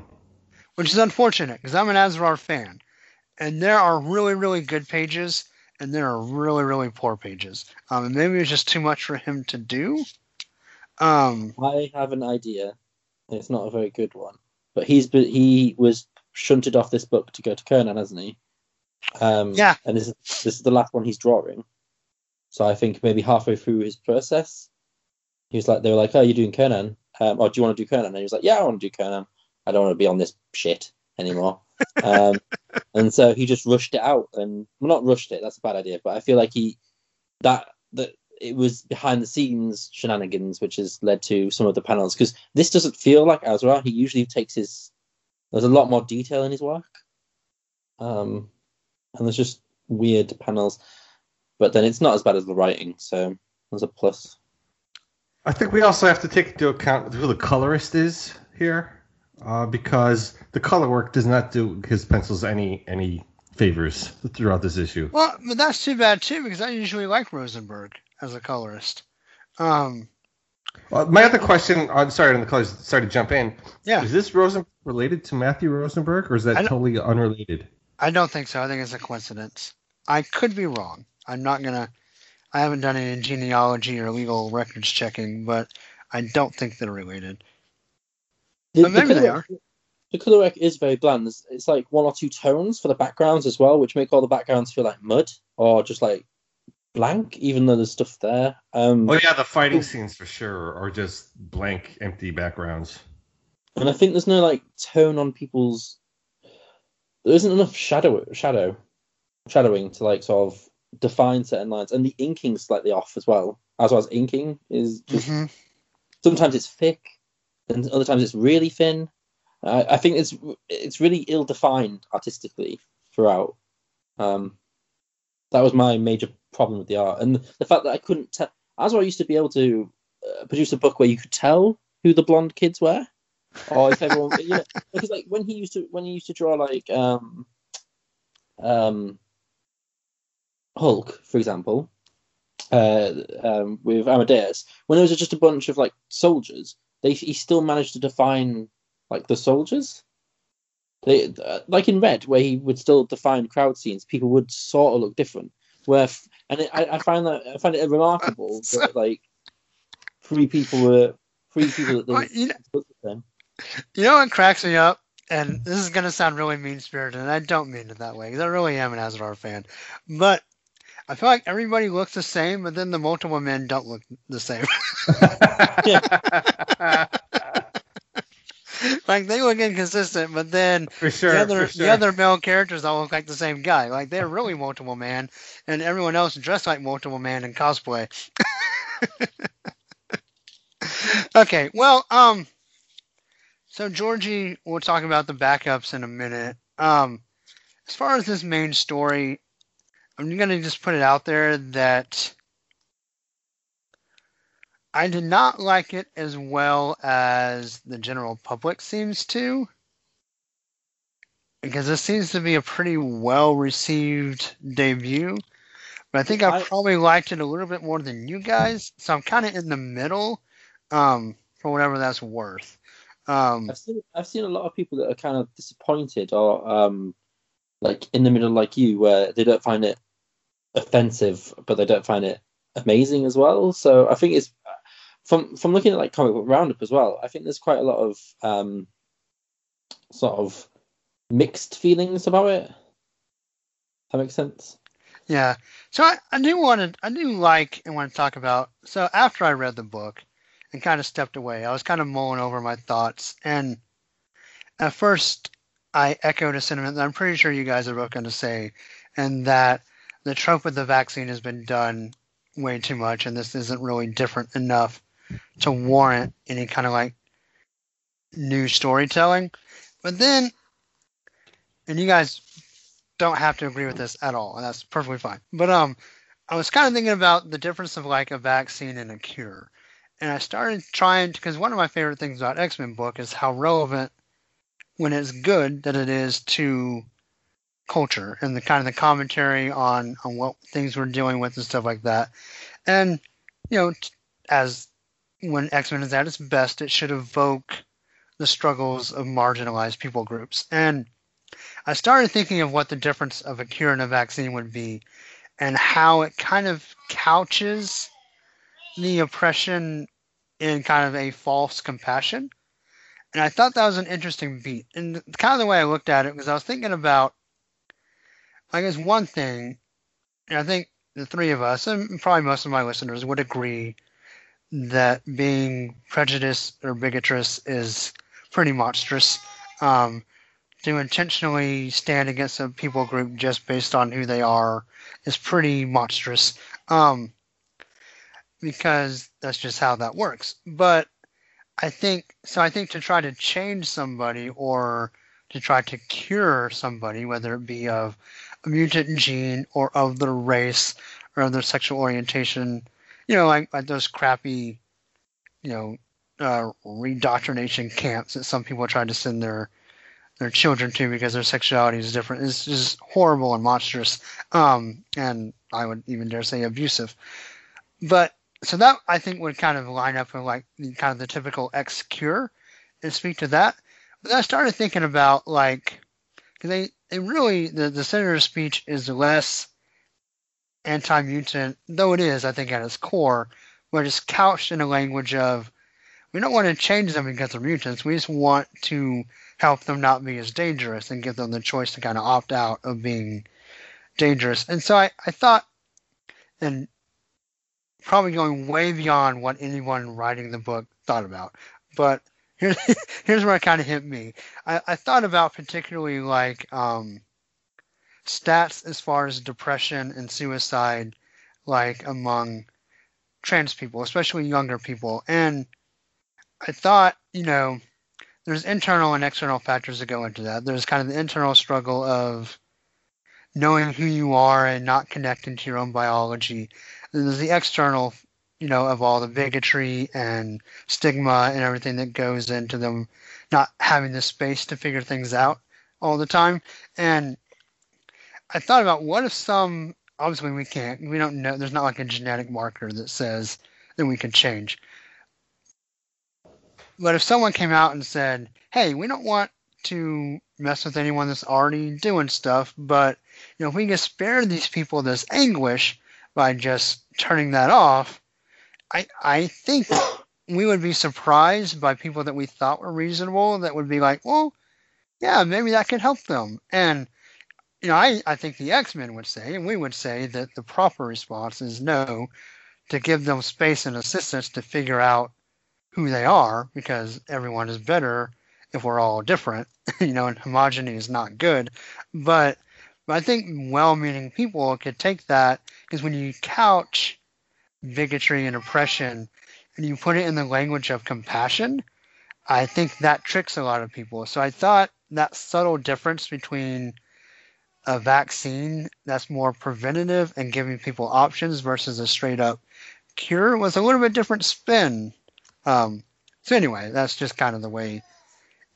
which is unfortunate because I'm an Asrar fan, and there are really, really good pages, and there are really, really poor pages. Um, and maybe it's just too much for him to do. Um, I have an idea. It's not a very good one, but he's been, he was shunted off this book to go to Conan, hasn't he? Um, Yeah. And this is this is the last one he's drawing. So I think maybe halfway through his process, he was like, they were like, "Oh, you're doing Conan? Um, oh, do you want to do Conan?" And he was like, "Yeah, I want to do Conan. I don't want to be on this shit anymore." um, and so he just rushed it out, and well, not rushed it. That's a bad idea, but I feel like he that that it was behind the scenes shenanigans which has led to some of the panels because this doesn't feel like Asrar. He usually takes his there's a lot more detail in his work, um, and there's just weird panels. But then it's not as bad as the writing, so there's a plus. I think we also have to take into account who the colorist is here, uh, because the color work does not do his pencils any any favors throughout this issue. well, but that's too bad too because I usually like Rosenberg as a colorist. Um, Uh, my other question, I'm sorry, on the colors, sorry to jump in. Yeah. Is this Rosen related to Matthew Rosenberg, or is that totally unrelated? I don't think so. I think it's a coincidence. I could be wrong. I'm not gonna. I haven't done any genealogy or legal records checking, but I don't think they're related. The, But maybe the they color, The color work is very bland. It's, it's like one or two tones for the backgrounds as well, which make all the backgrounds feel like mud or just like blank, even though there's stuff there. Um, Oh yeah, the fighting scenes for sure are just blank, empty backgrounds. And I think there's no like tone on people's. There isn't enough shadow shadow shadowing to like sort of define certain lines, and the inking's slightly off as well. As well as inking is just Mhm. sometimes it's thick, and other times it's really thin. I, I think it's it's really ill defined artistically throughout. Um, that was my major problem with the art, and the fact that I couldn't tell. As well, I used to be able to uh, produce a book where you could tell who the blonde kids were, or if everyone, you know, because like when he used to when he used to draw like um, um, Hulk, for example, uh, um, with Amadeus, when there was just a bunch of like soldiers, they he still managed to define like the soldiers. They uh, like in Red, where he would still define crowd scenes, people would sort of look different. Where f- and it, I, I find that I find it remarkable that like three people were three people that Well, you know- looked the same. You know what cracks me up? And this is gonna sound really mean spirited, and I don't mean it that way because I really am an Asrar fan. But I feel like everybody looks the same, but then the multiple men don't look the same. like they look inconsistent, but then for sure. the other sure. the other male characters all look like the same guy. Like they're really multiple man, and everyone else dressed like multiple man in cosplay. okay, well, um, so Georgie, we'll talk about the backups in a minute. Um, as far as this main story, I'm gonna just put it out there that I did not like it as well as the general public seems to. Because this seems to be a pretty well received debut. But I think I, I- probably liked it a little bit more than you guys. So I'm kind of in the middle um, for whatever that's worth. Um, I've seen I've seen a lot of people that are kind of disappointed or um like in the middle like you where they don't find it offensive but they don't find it amazing as well. So I think it's from from looking at like comic book roundup as well, I think there's quite a lot of um sort of mixed feelings about it. That makes sense. Yeah. So I, I do want to I do like and want to talk about so after I read the book and kind of stepped away, I was kind of mulling over my thoughts and at first I echoed a sentiment that I'm pretty sure you guys are both going to say, and that the trope with the vaccine has been done way too much, and this isn't really different enough to warrant any kind of like new storytelling. But then, and you guys don't have to agree with this at all, and that's perfectly fine. But um, I was kind of thinking about the difference of like a vaccine and a cure, and I started trying because one of my favorite things about X Men book is how relevant, when it's good, that it is to culture and the kind of the commentary on on what things we're dealing with and stuff like that. And you know, as when X Men is at its best, it should evoke the struggles of marginalized people groups. And I started thinking of what the difference of a cure and a vaccine would be, and how it kind of couches the oppression in kind of a false compassion. And I thought that was an interesting beat. And kind of the way I looked at it, was I was thinking about, I guess, one thing, and I think the three of us, and probably most of my listeners, would agree that being prejudiced or bigotrous is pretty monstrous. Um, to intentionally stand against a people group just based on who they are is pretty monstrous. Um, because that's just how that works. But I think so. I think to try to change somebody or to try to cure somebody, whether it be of a mutant gene or of their race or of their sexual orientation, you know, like, like those crappy, you know, uh, redoctrination camps that some people try to send their their children to because their sexuality is different. It's just horrible and monstrous, um, and I would even dare say abusive. But so that I think would kind of line up with like kind of the typical X cure and speak to that. But I started thinking about like because they they really the the senator's speech is less anti-mutant, though it is I think at its core, but it's couched in a language of we don't want to change them because they're mutants. We just want to help them not be as dangerous and give them the choice to kind of opt out of being dangerous. And so I, I thought, and probably going way beyond what anyone writing the book thought about, but here's, here's where it kind of hit me. I, I thought about particularly like um, stats as far as depression and suicide, like among trans people, especially younger people. And I thought, you know, there's internal and external factors that go into that. There's kind of the internal struggle of knowing who you are and not connecting to your own biology. And there's the external, you know, of all the bigotry and stigma and everything that goes into them not having the space to figure things out all the time. And I thought about what if some obviously we can't we don't know there's not like a genetic marker that says that we can change but if someone came out and said, "Hey, we don't want to mess with anyone that's already doing stuff, but you know, if we can spare these people this anguish by just turning that off, I I think we would be surprised by people that we thought were reasonable that would be like, well, yeah, maybe that could help them. And you know, I, I think the X Men would say, and we would say that the proper response is no, to give them space and assistance to figure out who they are because everyone is better if we're all different, you know, and homogeny is not good. But, but I think well-meaning people could take that because when you couch bigotry and oppression and you put it in the language of compassion, I think that tricks a lot of people. So I thought that subtle difference between a vaccine that's more preventative and giving people options versus a straight up cure was a little bit different spin um, so anyway, that's just kind of the way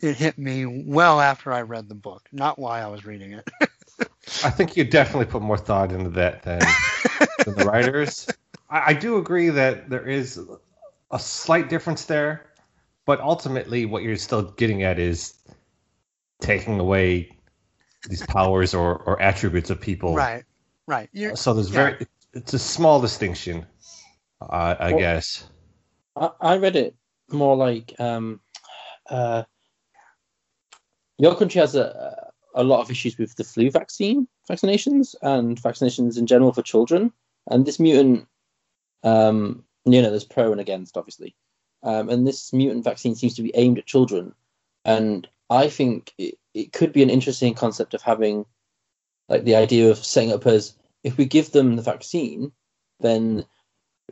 it hit me well after I read the book, not why I was reading it. I think you definitely put more thought into that than, than the writers. I, I do agree that there is a slight difference there, but ultimately, what you're still getting at is taking away these powers or, or attributes of people. Right. Right. You're, So there's Yeah. very it's a small distinction, uh, I Well- guess. I, I read it more like um, uh, your country has a, a lot of issues with the flu vaccine vaccinations and vaccinations in general for children. And this mutant, um, you know, there's pro and against, obviously. Um, and this mutant vaccine seems to be aimed at children. And I think it, it could be an interesting concept of having, like, the idea of setting up as if we give them the vaccine, then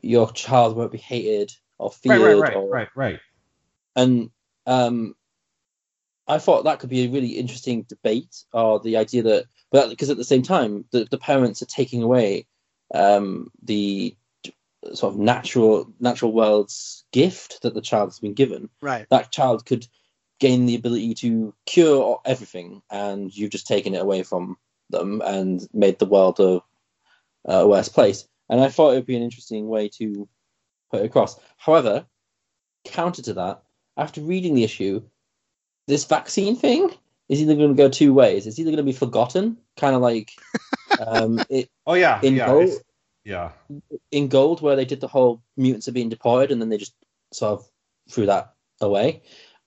your child won't be hated or Right, feared right, right, or right, right. and um, I thought that could be a really interesting debate, or the idea that, but because at the same time, the, the parents are taking away um, the sort of natural natural world's gift that the child has been given. right. That child could gain the ability to cure everything, and you've just taken it away from them and made the world a, a worse place. And I thought it would be an interesting way to put it across. However, counter to that, after reading the issue, this vaccine thing is either going to go two ways. It's either going to be forgotten, kind of like um, it, Oh yeah, in yeah, gold, yeah. in gold, where they did the whole mutants are being deployed, and then they just sort of threw that away,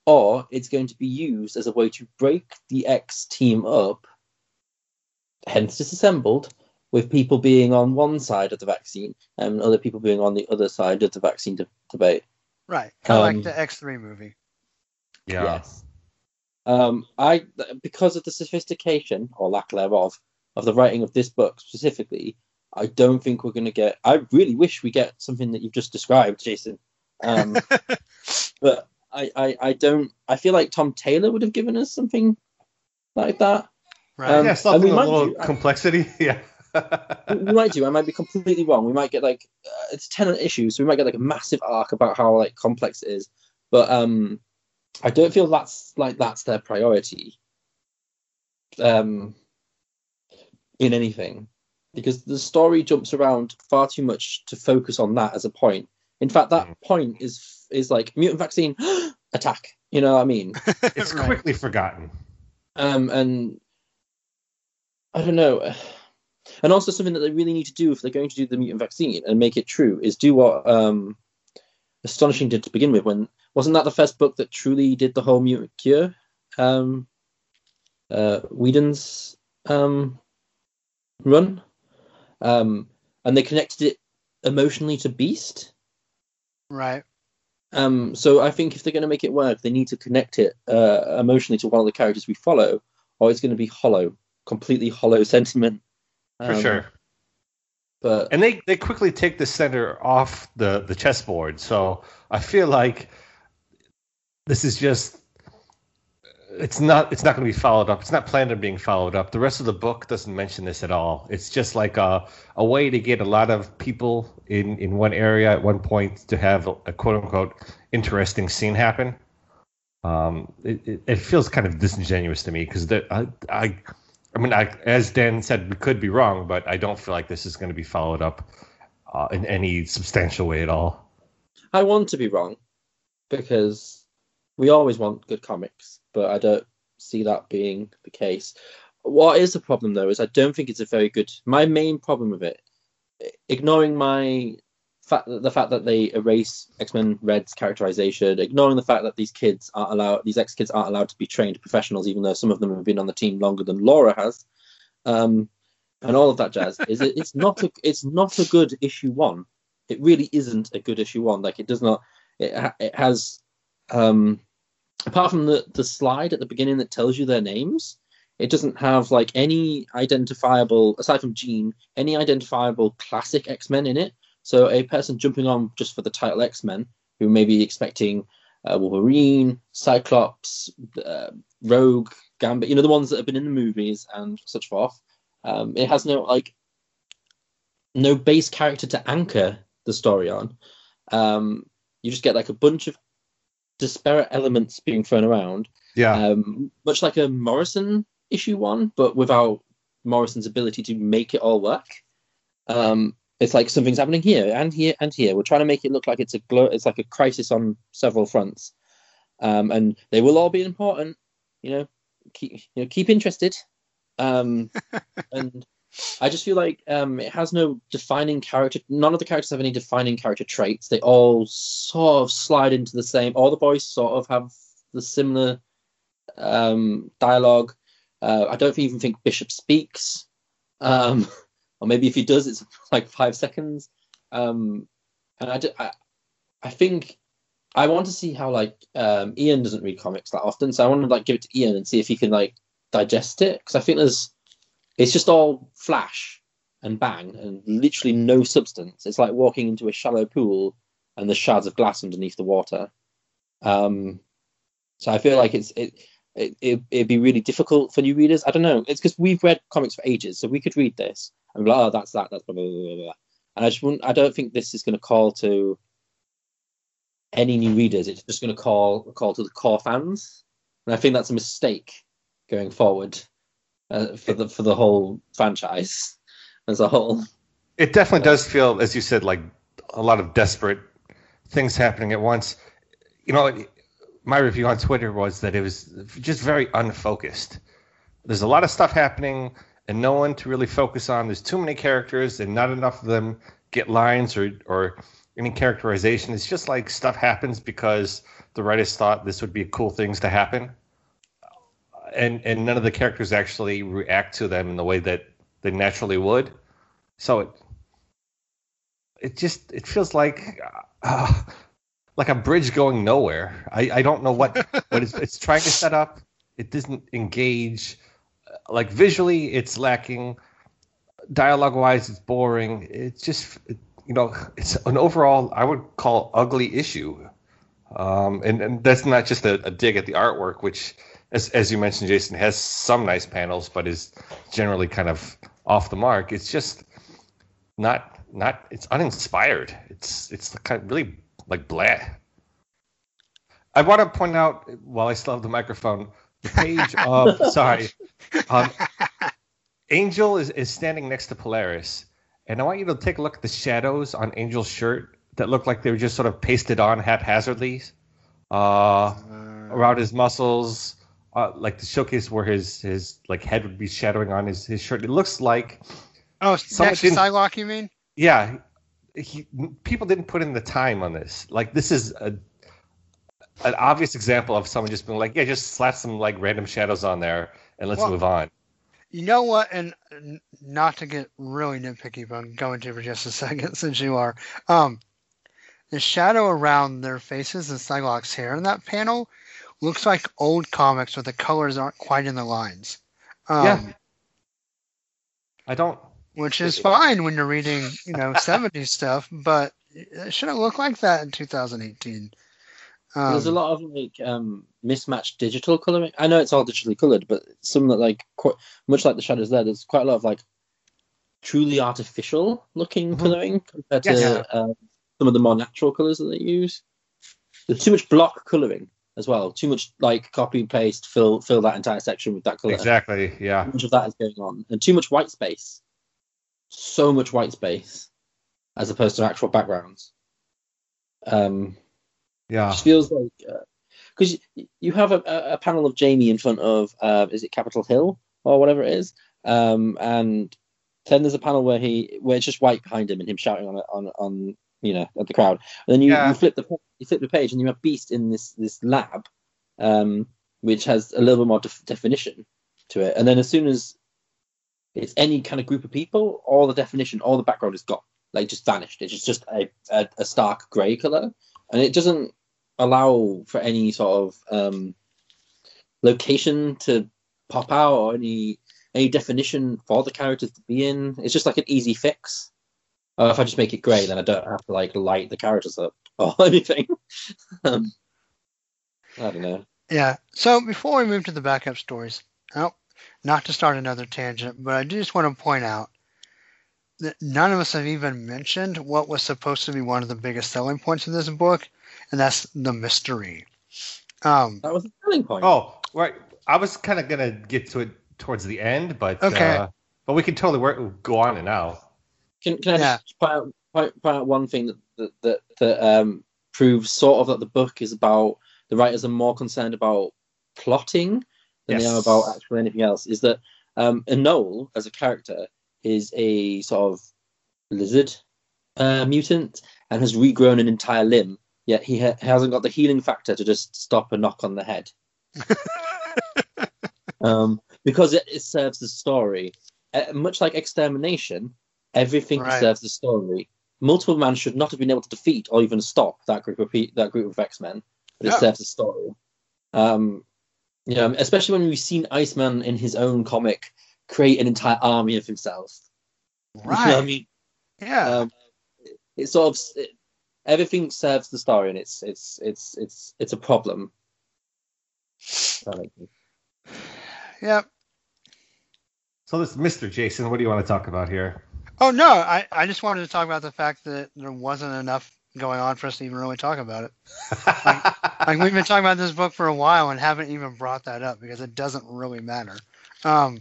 or it's going to be used as a way to break the X team up, hence disassembled, with people being on one side of the vaccine and other people being on the other side of the vaccine de- debate. Right. Kind of Um, like the X3 movie. Yeah. Yes. Um, I because of the sophistication or lack thereof of the writing of this book specifically, I don't think we're going to get. I really wish we get something that you've just described, Jason. Um, but I, I, I don't. I feel like Tom Taylor would have given us something like that. Right. um, yeah, something we a little do- complexity. Yeah. we might do. I might be completely wrong. We might get like uh, it's ten issues, so we might get like a massive arc about how like complex it is. But um, I don't feel that's like that's their priority. Um, in anything, because the story jumps around far too much to focus on that as a point. In fact, that Mm. point is is like mutant vaccine attack. You know what I mean? it's Right. quickly forgotten. um, and I don't know. And also something that they really need to do if they're going to do the mutant vaccine and make it true is do what um, Astonishing did to begin with. When wasn't that the first book that truly did the whole mutant cure? Um, uh, Whedon's um, run, um, and they connected it emotionally to Beast. Right. Um, so I think if they're going to make it work, they need to connect it uh, emotionally to one of the characters we follow, or it's going to be hollow, completely hollow sentiment. For Um, sure. But And they, they quickly take the center off the, the chessboard. So I feel like this is just it's not it's not going to be followed up. It's not planned on being followed up. The rest of the book doesn't mention this at all. It's just like a, a way to get a lot of people in, in one area at one point to have a, a quote unquote interesting scene happen. Um, it, it, it feels kind of disingenuous to me because I, I I mean, I, as Dan said, we could be wrong, but I don't feel like this is going to be followed up uh, in any substantial way at all. I want to be wrong because we always want good comics, but I don't see that being the case. What is the problem though is I don't think it's a very good. My main problem with it, ignoring my fact the fact that they erase X Men Red's characterization, ignoring the fact that these kids aren't allowed, these X kids aren't allowed to be trained professionals, even though some of them have been on the team longer than Laura has, um, and all of that jazz. is it, it's not a it's not a good issue one. It really isn't a good issue one. Like it does not. It it has um, apart from the the slide at the beginning that tells you their names. It doesn't have like any identifiable, aside from Jean, any identifiable classic X Men in it. So a person jumping on just for the title X Men, who may be expecting uh, Wolverine, Cyclops, uh, Rogue, Gambit, you know the ones that have been in the movies and such forth. Um, it has no like no base character to anchor the story on. Um, you just get like a bunch of disparate elements being thrown around, Yeah, um, much like a Morrison issue one, but without Morrison's ability to make it all work. Um, it's like something's happening here and here and here. We're trying to make it look like it's a glo- it's like a crisis on several fronts. um, and they will all be important. You know, keep you know keep interested. Um, and I just feel like um, it has no defining character. None of the characters have any defining character traits. They all sort of slide into the same. All the boys sort of have the similar um, dialogue. Uh, I don't even think Bishop speaks, um, or maybe if he does, it's like five seconds. Um, and I, I, I think I want to see how like um, Ian doesn't read comics that often, so I want to like give it to Ian and see if he can like digest it because I think there's it's just all flash and bang and literally no substance. It's like walking into a shallow pool and the shards of glass underneath the water. Um, so I feel like it's it, it, it it'd be really difficult for new readers. I don't know. It's because we've read comics for ages, so we could read this and be like, oh, that's that, that's blah blah blah blah. And I just wouldn't. I don't think this is going to call to any new readers. It's just going to call call to the core fans, and I think that's a mistake going forward uh, for the for the whole franchise as a whole. It definitely does feel, as you said, like a lot of desperate things happening at once. You know, my review on Twitter was that it was just very unfocused. There's a lot of stuff happening and no one to really focus on. There's too many characters and not enough of them get lines or or any characterization. It's just like stuff happens because the writers thought this would be cool things to happen. And and none of the characters actually react to them in the way that they naturally would. So it it just it feels like uh, like a bridge going nowhere. I, I don't know what what it's, it's trying to set up. It doesn't engage. Like visually, it's lacking. Dialogue wise, it's boring. It's just it, you know it's an overall I would call ugly issue. Um, and, and that's not just a, a dig at the artwork, which as as you mentioned, Jason has some nice panels, but is generally kind of off the mark. It's just not not it's uninspired. It's it's kind of really like blah. I want to point out while I still have the microphone, the page of sorry, um, Angel is, is standing next to Polaris, and I want you to take a look at the shadows on Angel's shirt that look like they were just sort of pasted on haphazardly uh, around his muscles, uh, like the showcase where his his like head would be shadowing on his, his shirt. It looks like Oh, next to Psylocke, you mean? yeah, he, people didn't put in the time on this. Like this is a an obvious example of someone just being like, yeah, just slap some like random shadows on there and let's Well- move on. You know what? And not to get really nitpicky, but I'm going to for just a second since you are. Um, the shadow around their faces and Psylocke's hair in that panel looks like old comics where the colors aren't quite in the lines. Um, Yeah. I don't. Which is fine when you're reading, you know, 70s stuff, but it shouldn't look like that in 2018. Um, There's a lot of like um, mismatched digital coloring. I know it's all digitally colored, but some that like quite much like the shadows there. There's quite a lot of like truly artificial looking Mhm. coloring compared Yeah, to yeah. um, some of the more natural colors that they use. There's too much block coloring as well. Too much like copy and paste, fill fill that entire section with that color. Exactly. Yeah. Too much of that is going on, and too much white space. So much white space, as opposed to actual backgrounds. Um, Yeah. just feels like because you, you have a, a panel of Jamie in front of uh, is it Capitol Hill or whatever it is, um, and then there's a panel where he where it's just white behind him and him shouting on it on on you know at the crowd, and then you, Yeah. you flip the you flip the page and you have Beast in this this lab, um, which has a little bit more def- definition to it, and then as soon as it's any kind of group of people, all the definition, all the background is gone, like just vanished. It's just just a, a, a stark grey color, and it doesn't allow for any sort of um, location to pop out or any any definition for the characters to be in. It's just like an easy fix. Uh, if I just make it grey, then I don't have to like light the characters up or anything. um, I don't know. Yeah. So before we move to the backup stories, oh, not to start another tangent, but I do just want to point out that none of us have even mentioned what was supposed to be one of the biggest selling points of this book, and that's the mystery. Um, That was the selling point. Oh, right. I was kind of gonna get to it towards the end, but Okay. uh, but we can totally work, go on and now. Can, can I Yeah. just point out, point, point out one thing that that, that, that um, proves sort of that the book is about the writers are more concerned about plotting than they are about actually anything else. Is that um, Anole as a character is a sort of lizard uh, mutant and has regrown an entire limb, yet he ha- hasn't got the healing factor to just stop a knock on the head. um, because it, it serves the story. Uh, much like extermination, everything Right. serves the story. Multiple Man should not have been able to defeat or even stop that group of pe- that group of X Men, but it serves the story. Um, you know, especially when we've seen Iceman in his own comic create an entire army of himself. You know I Right. mean? Yeah. Um, it sort of it, everything serves the story, and it's it's it's it's it's a problem. That makes sense. Yep. So this Mr. Jason, what do you want to talk about here? Oh no, I, I just wanted to talk about the fact that there wasn't enough going on for us to even really talk about it. Like we've been talking about this book for a while and haven't even brought that up because it doesn't really matter. Um,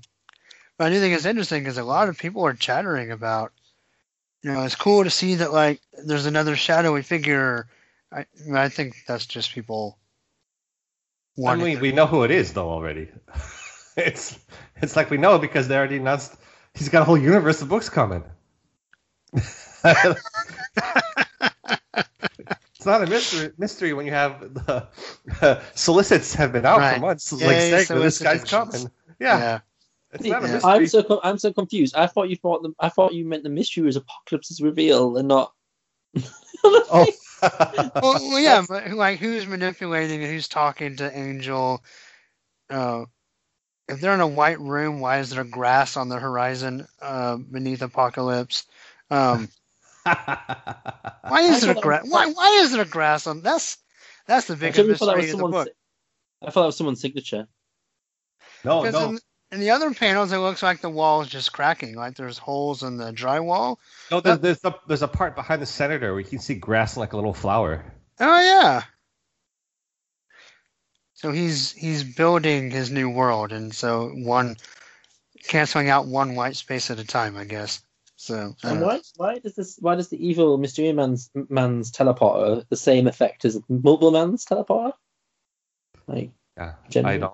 but I do think it's interesting because a lot of people are chattering about, you know, it's cool to see that like there's another shadowy figure. I I think that's just people. I mean, we know who it is though already. it's it's like we know because they already announced he's got a whole universe of books coming. it's not a mystery mystery when you have the solicits have been out Right. for months. Yeah, like yeah, saying that this guy's coming. Yeah, yeah. it's not a mystery. I'm so com- I'm so confused. I thought you thought the, I thought you meant the mystery was Apocalypse's reveal and not. oh. well, well, yeah, but like who's manipulating and who's talking to Angel? Uh, if they're in a white room, why is there grass on the horizon uh, beneath Apocalypse? Um, why is there grass? Why why is there grass on? That's that's the I biggest totally thought that was mystery of the someone's. book. I thought that was someone's signature. no, Because no. in, in the other panels, it looks like the wall is just cracking, like there's holes in the drywall. No, there's, there's, a, there's a part behind the senator where you can see grass like a little flower. Oh yeah. So he's he's building his new world, and so one canceling out one white space at a time, I guess. So I And don't why why does this why does the evil Mystery Man's man's teleporter the same effect as Multiple Man's teleporter? Like Yeah, I Generally. don't.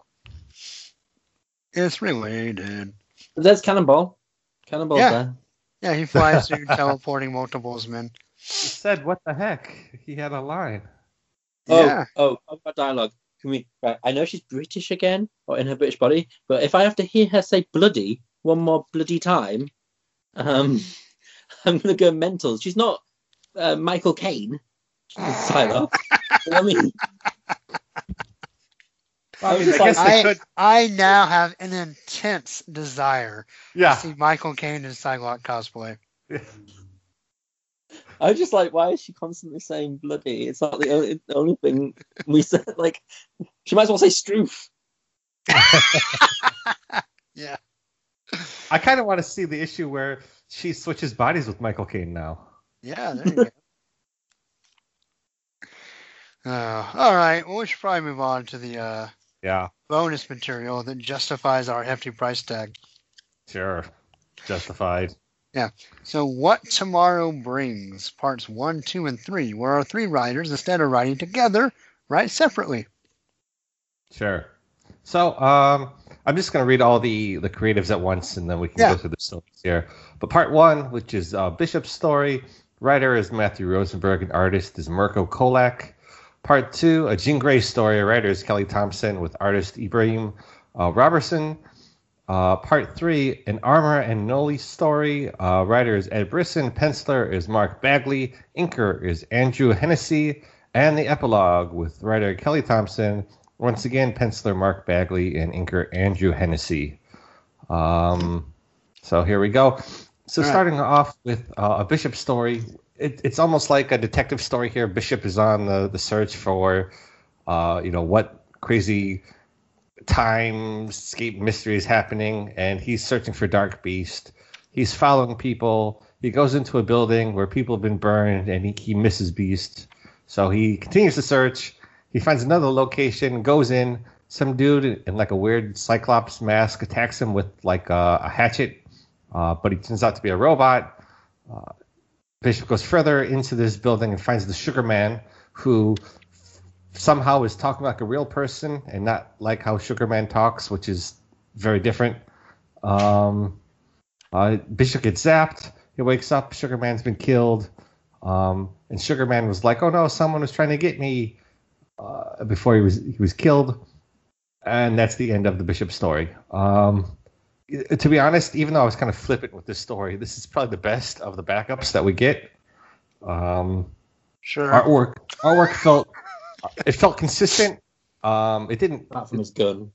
it's related. there's Cannonball. Cannonball's Yeah. there. Yeah, he flies through teleporting multiples, man. He said, "What the heck?" He had a line. Oh, yeah. Oh, oh, about dialogue. Can we? Right, I know she's British again, or in her British body, but if I have to hear her say "bloody" one more bloody time, um, I'm gonna go mental. She's not uh, Michael Caine. She's Psylocke. you know what I mean? I, mean, I like- I. I now have an intense desire Yeah. to see Michael Caine in Psylocke cosplay. I was just like, why is she constantly saying "bloody"? It's not the only, the only thing we said. Like, she might as well say "stroof." Yeah. I kind of want to see the issue where she switches bodies with Michael Caine now. Yeah, there you go. Uh, all right, well, we should probably move on to the uh, Yeah, bonus material that justifies our hefty price tag. sure, justified. So, what tomorrow brings? Parts one, two, and three, where our three writers, instead of writing together, write separately. Sure. So, um, I'm just going to read all the the creatives at once, and then we can Yeah. go through the stories here. But part one, which is uh, Bishop's story, writer is Matthew Rosenberg, and artist is Mirko Kolak. Part two, a Jean Grey story, writer is Kelly Thompson, with artist Ibraim uh, Roberson. Uh, part three, an Armor and Anole story. Uh, writer is Ed Brisson. Penciler is Mark Bagley. Inker is Andrew Hennessy. And the epilogue with writer Kelly Thompson. Once again, penciler Mark Bagley and inker Andrew Hennessy. Um, so here we go. So All right. starting off with uh, a Bishop story, it, it's almost like a detective story here. Bishop is on the, the search for, uh, you know, what crazy time escape mystery is happening, and he's searching for Dark Beast. He's following people. He goes into a building where people have been burned, and he, he misses Beast. So he continues to search. He finds another location, goes in. Some dude in like a weird Cyclops mask attacks him with like a, a hatchet, uh, but he turns out to be a robot. Uh, Bishop goes further into this building and finds the Sugar Man, who somehow is talking like a real person and not like how Sugarman talks, which is very different. Um, uh, Bishop gets zapped. He wakes up. Sugarman's been killed. Um, and Sugarman was like, "Oh no, someone was trying to get me." Uh, before he was he was killed, and that's the end of the Bishop story. Um, to be honest, even though I was kind of flippant with this story, this is probably the best of the backups that we get. Um, Sure. artwork artwork felt it felt consistent. Um, it didn't. Apart from his gun.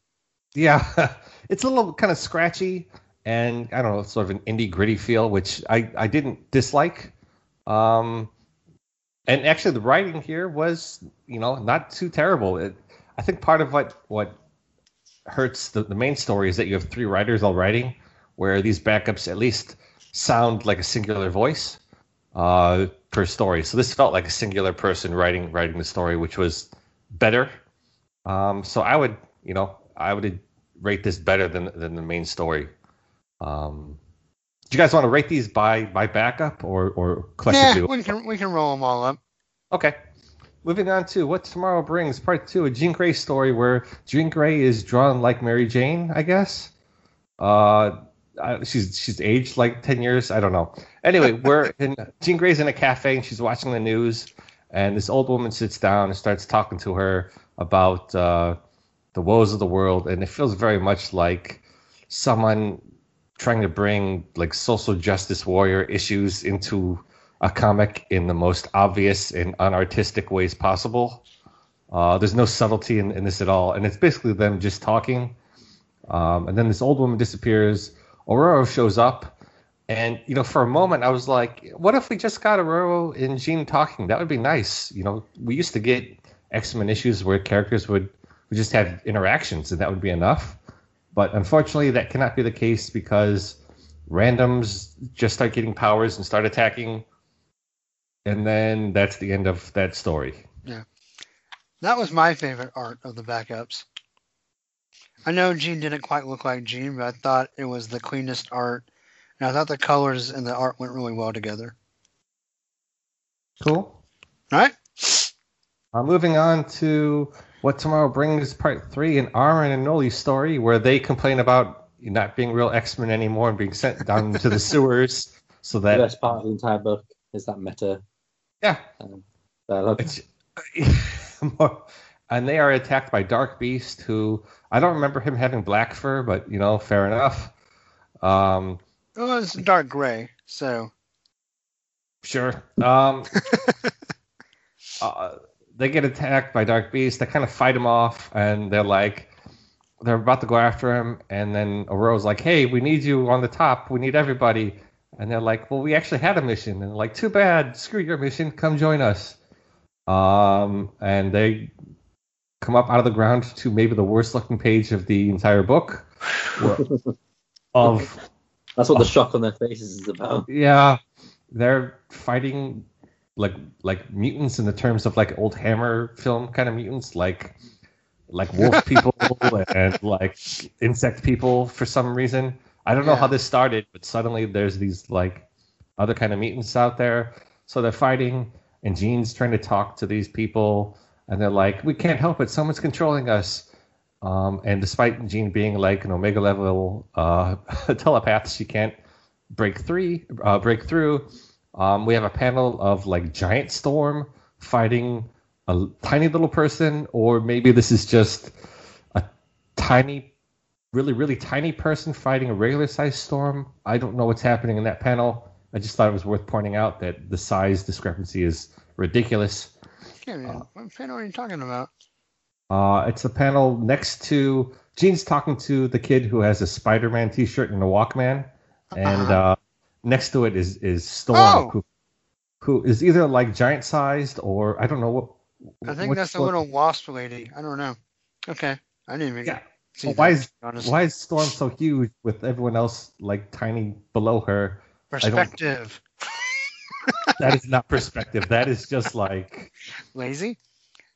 Yeah, it's a little kind of scratchy and I don't know, sort of an indie gritty feel, which I I didn't dislike. Um, and actually, the writing here was you know not too terrible. It, I think part of what what hurts the, the main story is that you have three writers all writing, where these backups at least sound like a singular voice uh, per story. So this felt like a singular person writing writing the story, which was better. Um, so I would, you know, I would rate this better than than the main story. Um, do you guys want to rate these by by backup or or yeah, collectively? we can we can roll them all up. Okay. Moving on to What Tomorrow Brings, Part 2, a Jean Grey story where Jean Grey is drawn like Mary Jane, I guess. Uh, She's she's aged like 10 years. I don't know. Anyway, we're in Jean Grey's in a cafe and she's watching the news, and this old woman sits down and starts talking to her about uh, the woes of the world, and it feels very much like someone trying to bring like social justice warrior issues into a comic in the most obvious and unartistic ways possible. Uh, there's no subtlety in, in this at all, and it's basically them just talking. Um, and then this old woman disappears. Aurora shows up, and you know, for a moment, I was like, "What if we just got Aurora and Jean talking? That would be nice." You know, we used to get X Men issues where characters would, would just have interactions, and that would be enough. But unfortunately, that cannot be the case because randoms just start getting powers and start attacking, and then that's the end of that story. Yeah, that was my favorite art of the backups. I know Jean didn't quite look like Jean, but I thought it was the cleanest art, and I thought the colors and the art went really well together. Cool. All right. Uh, moving on to what tomorrow brings, part three, an Armor and Anole story where they complain about not being real X Men anymore and being sent down to the sewers. So The that best part of the entire book is that meta yeah, dialogue. it's more, and they are attacked by Dark Beast, who I don't remember him having black fur, but you know, fair enough. Um, It was dark gray, so Sure. Um, uh, they get attacked by Dark Beast. They kind of fight him off, and they're like, they're about to go after him, and then Aurora's like, "Hey, we need you on the top. We need everybody." And they're like, "Well, we actually had a mission." And like, "Too bad. Screw your mission. Come join us." Um, and they come up out of the ground to maybe the worst looking page of the entire book. of That's what the shock on their faces is about. yeah, they're fighting like like mutants in the terms of like old Hammer film kind of mutants, like like wolf people and like insect people for some reason. I don't know how this started, but suddenly there's these like other kind of mutants out there. So they're fighting, and Jean's trying to talk to these people, and they're like, "We can't help it. Someone's controlling us." Um, and despite Jean being like an Omega level uh, telepath, she can't break three, uh, break through. Um, we have a panel of like Giant Storm fighting a tiny little person, or maybe this is just a tiny, really, really tiny person fighting a regular sized storm. I don't know what's happening in that panel. I just thought it was worth pointing out that the size discrepancy is ridiculous. Can't even, what panel are you talking about? Uh, it's a panel next to Jean's talking to the kid who has a Spider-Man T-shirt and a Walkman, and Uh-huh. uh, next to it is is Storm, Oh. who, who is either like giant sized or I don't know what. I think that's the what- little wasp lady. I don't know. Okay, I didn't even Yeah. see Well, why is why is Storm so huge with everyone else like tiny below her? perspective? That is not perspective. that is just like Lazy.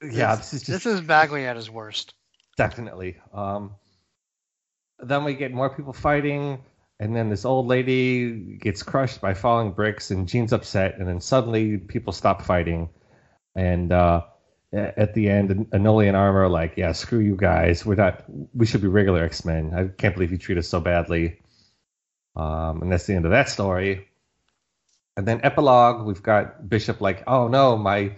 yeah. This- This is just This is Bagley at his worst. Definitely. Um, then we get more people fighting, and then this old lady gets crushed by falling bricks, and Jean's upset, and then suddenly people stop fighting, and uh, at the end, Anole and Armor are like, "Yeah, screw you guys. We're not. We should be regular X Men. I can't believe you treat us so badly." Um, and that's the end of that story. And then epilogue, we've got Bishop like, "Oh no, my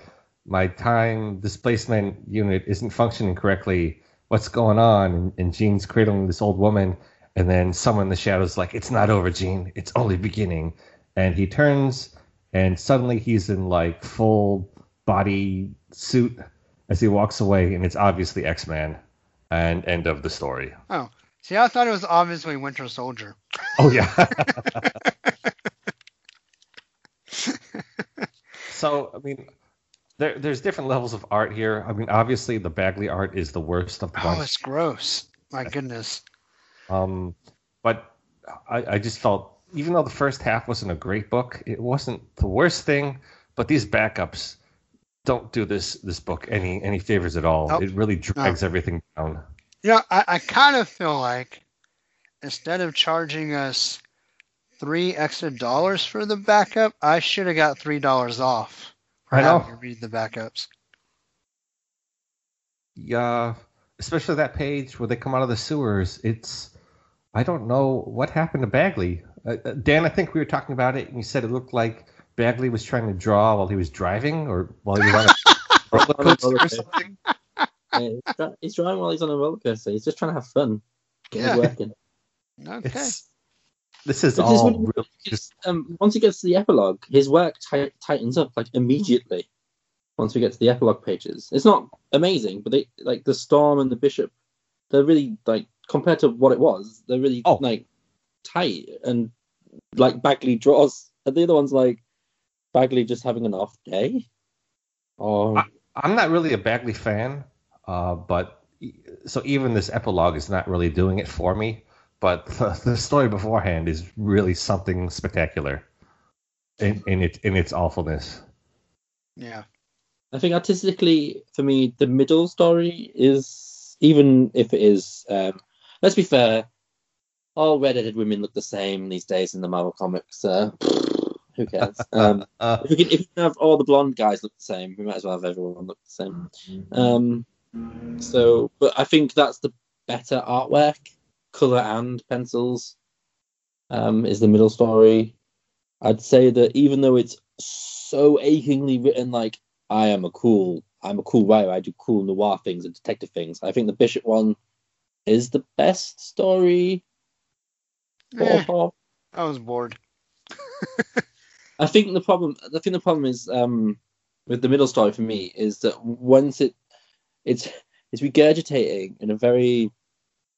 my time displacement unit isn't functioning correctly. What's going on?" And, and Jean's cradling this old woman, and then someone in the shadows like, "It's not over, Jean. It's only beginning." And he turns, and suddenly he's in like full body suit as he walks away, and it's obviously X Man. And end of the story. Oh, see, I thought it was obviously Winter Soldier. Oh yeah. so I mean, there there's different levels of art here. I mean, obviously the Bagley art is the worst of the Oh, it's gross. My goodness. Um, but I, I just felt even though the first half wasn't a great book, it wasn't the worst thing. But these backups don't do this this book any any favors at all. Nope. It really drags everything down. You know, I, I kind of feel like instead of charging us three extra dollars for the backup, I should have got three dollars off for I know. having to read the backups. Yeah, especially that page where they come out of the sewers. It's I don't know what happened to Bagley. Uh, uh, Dan, I think we were talking about it, and you said it looked like Bagley was trying to draw while he was driving or while he was on a roller coaster or something. Yeah, he's, dri- driving while he's on a roller coaster. He's just trying to have fun. Get Yeah. his work. Okay. It's this is this all would- really just Um, once he gets to the epilogue, his work ti- tightens up like immediately. Once we get to the epilogue pages, it's not amazing, but they like the storm and the bishop. They're really like compared to what it was. They're really Oh. like tight and like Bagley draws. And the other one's like Bagley just having an off day. Or I'm not really a Bagley fan, uh, but so even this epilogue is not really doing it for me. But the, the story beforehand is really something spectacular in, in its in its awfulness. Yeah. I think artistically, for me, the middle story is even if it is. Um, let's be fair, all redheaded women look the same these days in the Marvel comics. Uh, who cares? Um, Uh, if we can, if we can have all the blonde guys look the same, we might as well have everyone look the same. Um, so, but I think that's the better artwork, color and pencils. Um, is the middle story. I'd say that even though it's so achingly written, like I am a cool, I'm a cool writer. I do cool noir things and detective things. I think the Bishop one is the best story. Eh, I was bored. I think the problem, I think the problem is um, with the middle story for me is that once it, it's it's regurgitating in a very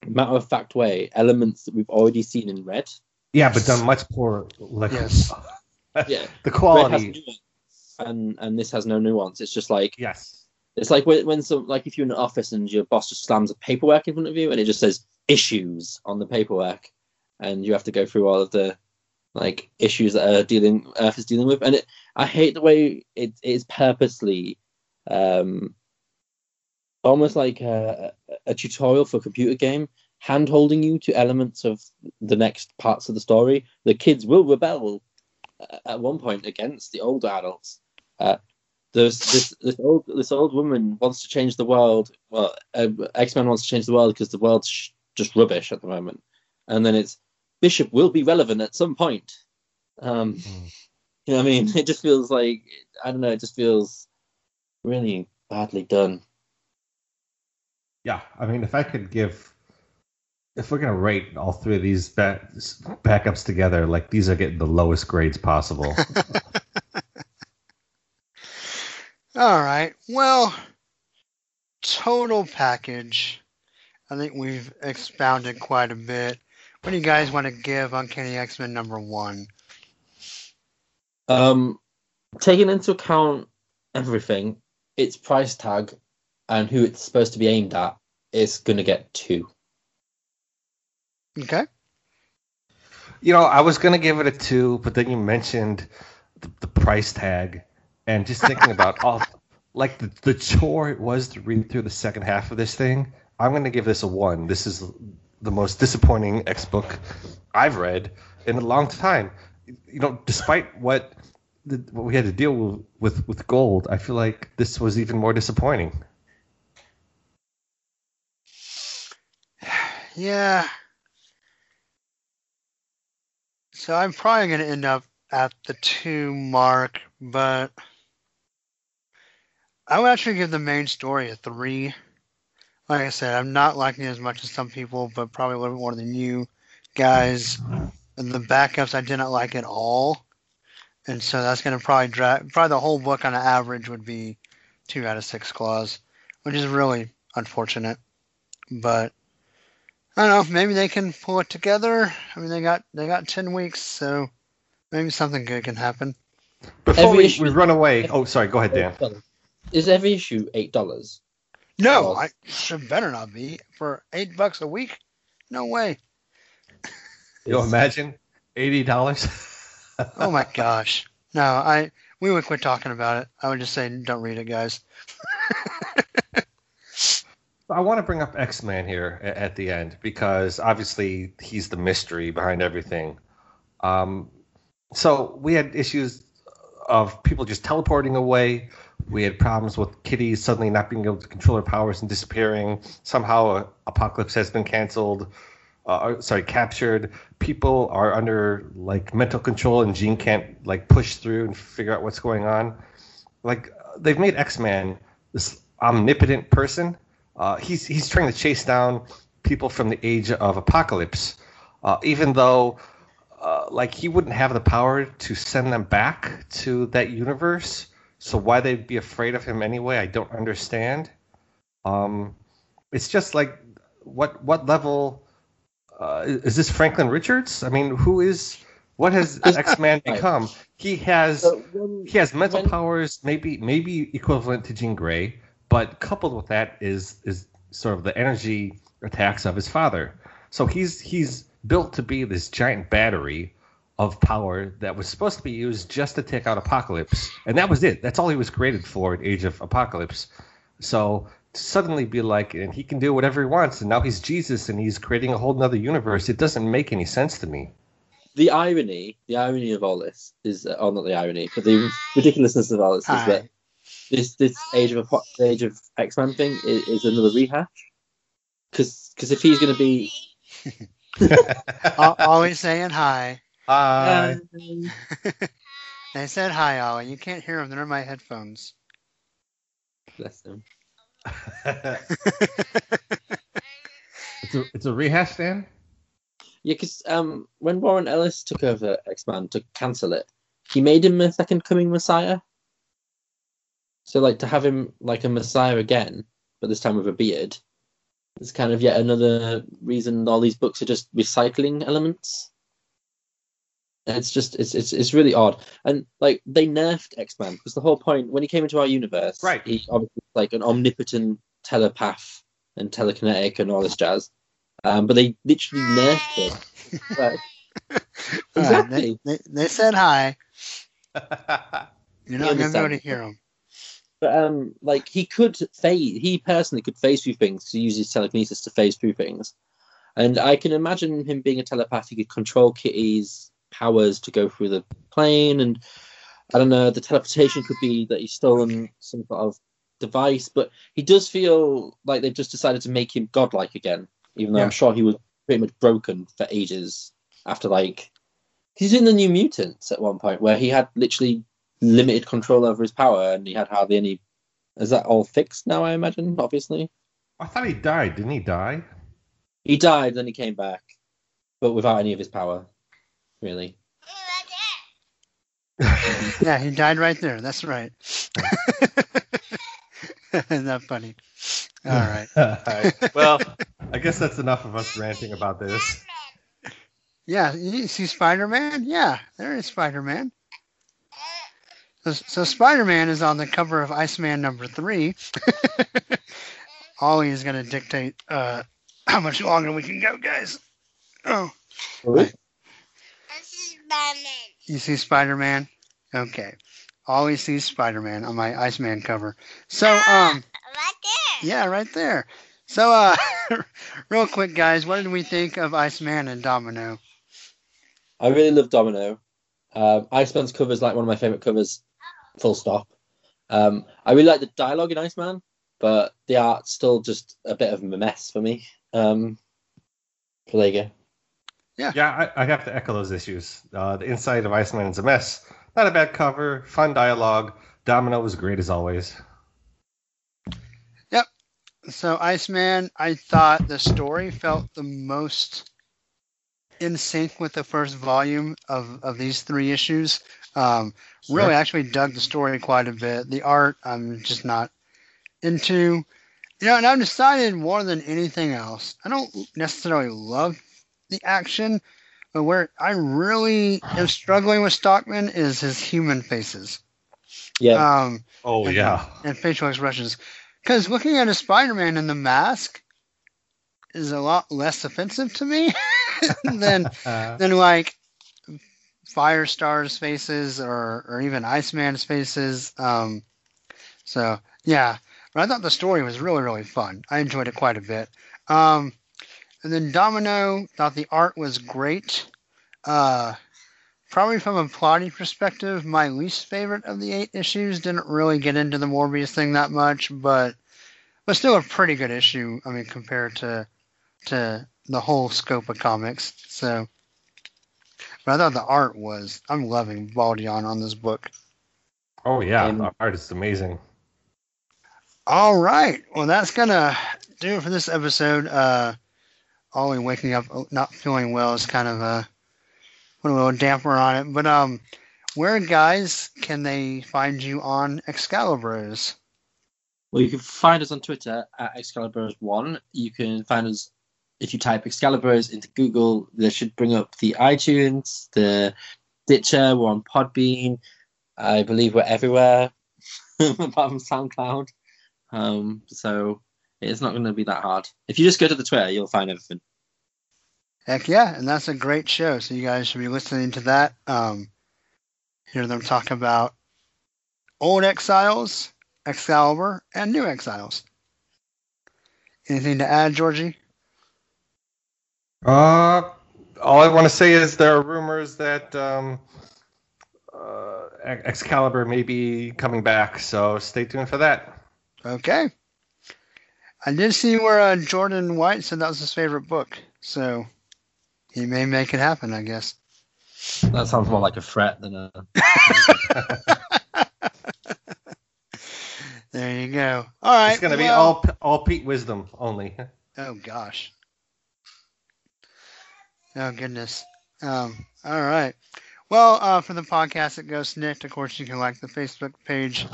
matter of fact way elements that we've already seen in red. yeah, but done much poor. Like Yes. Yeah, the red has quality. and and this has no nuance. It's just like Yes. it's like when, when some like if you're in an office and your boss just slams a paperwork in front of you and it just says issues on the paperwork, and you have to go through all of the like issues that are dealing Earth is dealing with, and it I hate the way it is purposely um almost like a, a tutorial for a computer game hand holding you to elements of the next parts of the story. The kids will rebel uh, at one point against the older adults. Uh, there's this this old this old woman wants to change the world. Well uh, x-men wants to change the world because the world's sh- just rubbish at the moment. And then it's bishop will be relevant at some point. Um Mm. you know what i mean? It just feels like i don't know it just feels really badly done Yeah, I mean, if I could give, if we're gonna rate all three of these back, backups together, like these are getting the lowest grades possible. All right. Well, total package. I think we've expounded quite a bit. What do you guys want to give Uncanny X Men number one? Um, taking into account everything, its price tag and who it's supposed to be aimed at, it's gonna get two. Okay. you know, I was gonna give it a two, but then you mentioned the, the price tag, and just thinking about all, oh, like the, the chore it was to read through the second half of this thing. I'm gonna give this a one. This is the most disappointing X book I've read in a long time. You know, despite what the, what we had to deal with, with with gold, I feel like this was even more disappointing. Yeah. So I'm probably going to end up at the two mark, but I would actually give the main story a three. Like I said, I'm not liking it as much as some people, but probably a little bit more than you guys. And the backups I did not like at all. And so that's going to probably drag, probably the whole book on average would be two out of six claws, which is really unfortunate. But I don't know. Maybe they can pull it together. I mean, they got they got ten weeks, so maybe something good can happen. Before Every we, issue- we run away, oh sorry, go ahead, Dan. Is every issue eight dollars? No, I should better not be for eight bucks a week. No way. You imagine eighty dollars. Oh my gosh. No, I we would quit talking about it. I would just say don't read it, guys. I want to bring up X Man here at the end because obviously he's the mystery behind everything. Um, so we had issues of people just teleporting away. We had problems with Kitty suddenly not being able to control her powers and disappearing. Somehow, uh, Apocalypse has been canceled. Uh, sorry, captured. People are under like mental control, and Jean can't like push through and figure out what's going on. Like they've made X Man this omnipotent person. Uh, he's he's trying to chase down people from the age of apocalypse, uh, even though uh, like he wouldn't have the power to send them back to that universe. So why they'd be afraid of him anyway, I don't understand. Um, it's just like what what level uh, is this Franklin Richards? I mean, who is what has X Man become? He has So when, he has mental when- powers maybe maybe equivalent to Jean Grey, but coupled with that is is sort of the energy attacks of his father. So he's he's built to be this giant battery of power that was supposed to be used just to take out Apocalypse, and that was it. That's all he was created for in Age of Apocalypse. So to suddenly be like, and he can do whatever he wants, and now he's Jesus, and he's creating a whole nother universe. It doesn't make any sense to me. the irony, the irony of all this is, uh, oh, not the irony, but the ridiculousness of all this is that this this age of Apo- the age of X Men thing is, is another rehash. Because if he's going to be Al- Always saying hi. Hi. Um, They said hi, Ollie. You can't hear them. They're in my headphones. bless them. it's a it's a rehash, Dan. Yeah, because um, when Warren Ellis took over X Men to cancel it, he made him a second coming Messiah. So, like, to have him like a Messiah again, but this time with a beard, is kind of yet another reason all these books are just recycling elements. It's just it's it's it's really odd, and like they nerfed X Men because the whole point when he came into our universe, Right. He obviously was like an omnipotent telepath and telekinetic and all this jazz, um, but they literally nerfed him. Right. Uh, they, they, they said hi. You're not going to be able to hear them. But um, like he could phase, he personally could phase through things to use his telekinesis to phase through things, and I can imagine him being a telepath. He could control Kitty's powers to go through the plane, and I don't know. The teleportation could be that he's stolen some sort of device, but he does feel like they've just decided to make him godlike again, even though Yeah. I'm sure he was pretty much broken for ages after like he's in the New Mutants at one point where he had literally limited control over his power and he had hardly any. Is that all fixed now? I imagine. Obviously, I thought he died. Didn't he die? he died, then he came back, but without any of his power, really. Yeah, he died right there. That's right. Isn't that funny? All right. All right. Well, I guess that's enough of us ranting about this. Yeah, you see Spider Man? Yeah, there is Spider Man. So, so Spider Man is on the cover of Iceman number three. Ollie is going to dictate uh, how much longer we can go, guys. Oh, you see Spider Man? Okay. Ollie sees Spider Man on my Iceman cover. So, um, Right there. yeah, right there. So, uh, real quick, guys, what did we think of Iceman and Domino? I really love Domino. Um, Iceman's cover is like one of my favorite covers. Full stop. Um, I really like the dialogue in Iceman, but the art's still just a bit of a mess for me. Um, so there you go. Yeah, I, I have to echo those issues. Uh, the inside of Iceman is a mess. Not a bad cover, fun dialogue. Domino was great as always. Yep. So Iceman, I thought the story felt the most in sync with the first volume of, of these three issues. Um, Really, Sure. actually dug the story quite a bit. The art, I'm just not into. You know, and I've decided more than anything else, I don't necessarily love the action, but where I really am struggling with Stockman is his human faces. Yeah, Um, Oh and- yeah. and facial expressions. Because looking at a Spider-Man in the mask is a lot less offensive to me than Uh, than like Firestar's faces or or even Iceman's faces. Um, so yeah, but I thought the story was really really fun. I enjoyed it quite a bit. Um, and then Domino thought the art was great. Uh, probably from a plotting perspective, my least favorite of the eight issues. Didn't really get into the Morbius thing that much, but but still a pretty good issue. I mean, compared to to the whole scope of comics. So, but I thought the art was. I'm loving Baldeón on this book. oh yeah, And- the art is amazing. All right. Well, that's gonna do it for this episode. Uh, Ollie waking up uh, not feeling well is kind of a put a little damper on it. But um, where guys can they find you on Excalibros? well, you can find us on Twitter at Excalibros1. You can find us if you type Excalibros into Google. They should bring up the iTunes, the Stitcher. We're on Podbean. I believe we're everywhere apart from SoundCloud. Um, so it's not going to be that hard. If you just go to the Twitter, you'll find everything. Heck yeah, and that's a great show. So you guys should be listening to that. Um, hear them talk about old exiles, Excalibur, and new exiles. Anything to add, Georgie? Uh, all I want to say is there are rumors that um, uh, Excalibur may be coming back, so stay tuned for that. Okay. I did see where uh, Jordan White said that was his favorite book, so he may make it happen, I guess. That sounds more like a threat than a. There you go. All right. it's gonna be all all Pete Wisdom only. Oh gosh. Oh goodness. Um, all right. Well, uh, for the podcast That Goes Snikt, of course, you can like the Facebook page.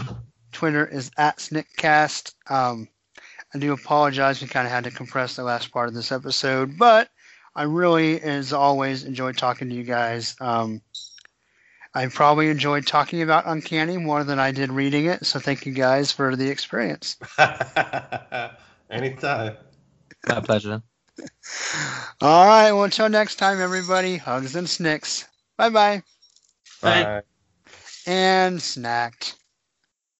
Twitter is at Sniktcast. Um, I do apologize. We kind of had to compress the last part of this episode, but I really, as always, enjoyed talking to you guys. Um, I probably enjoyed talking about Uncanny more than I did reading it, so thank you guys for the experience. Anytime. My pleasure. All right. Well, until next time, everybody, hugs and snikts. Bye bye. Bye. Bye. And snikt.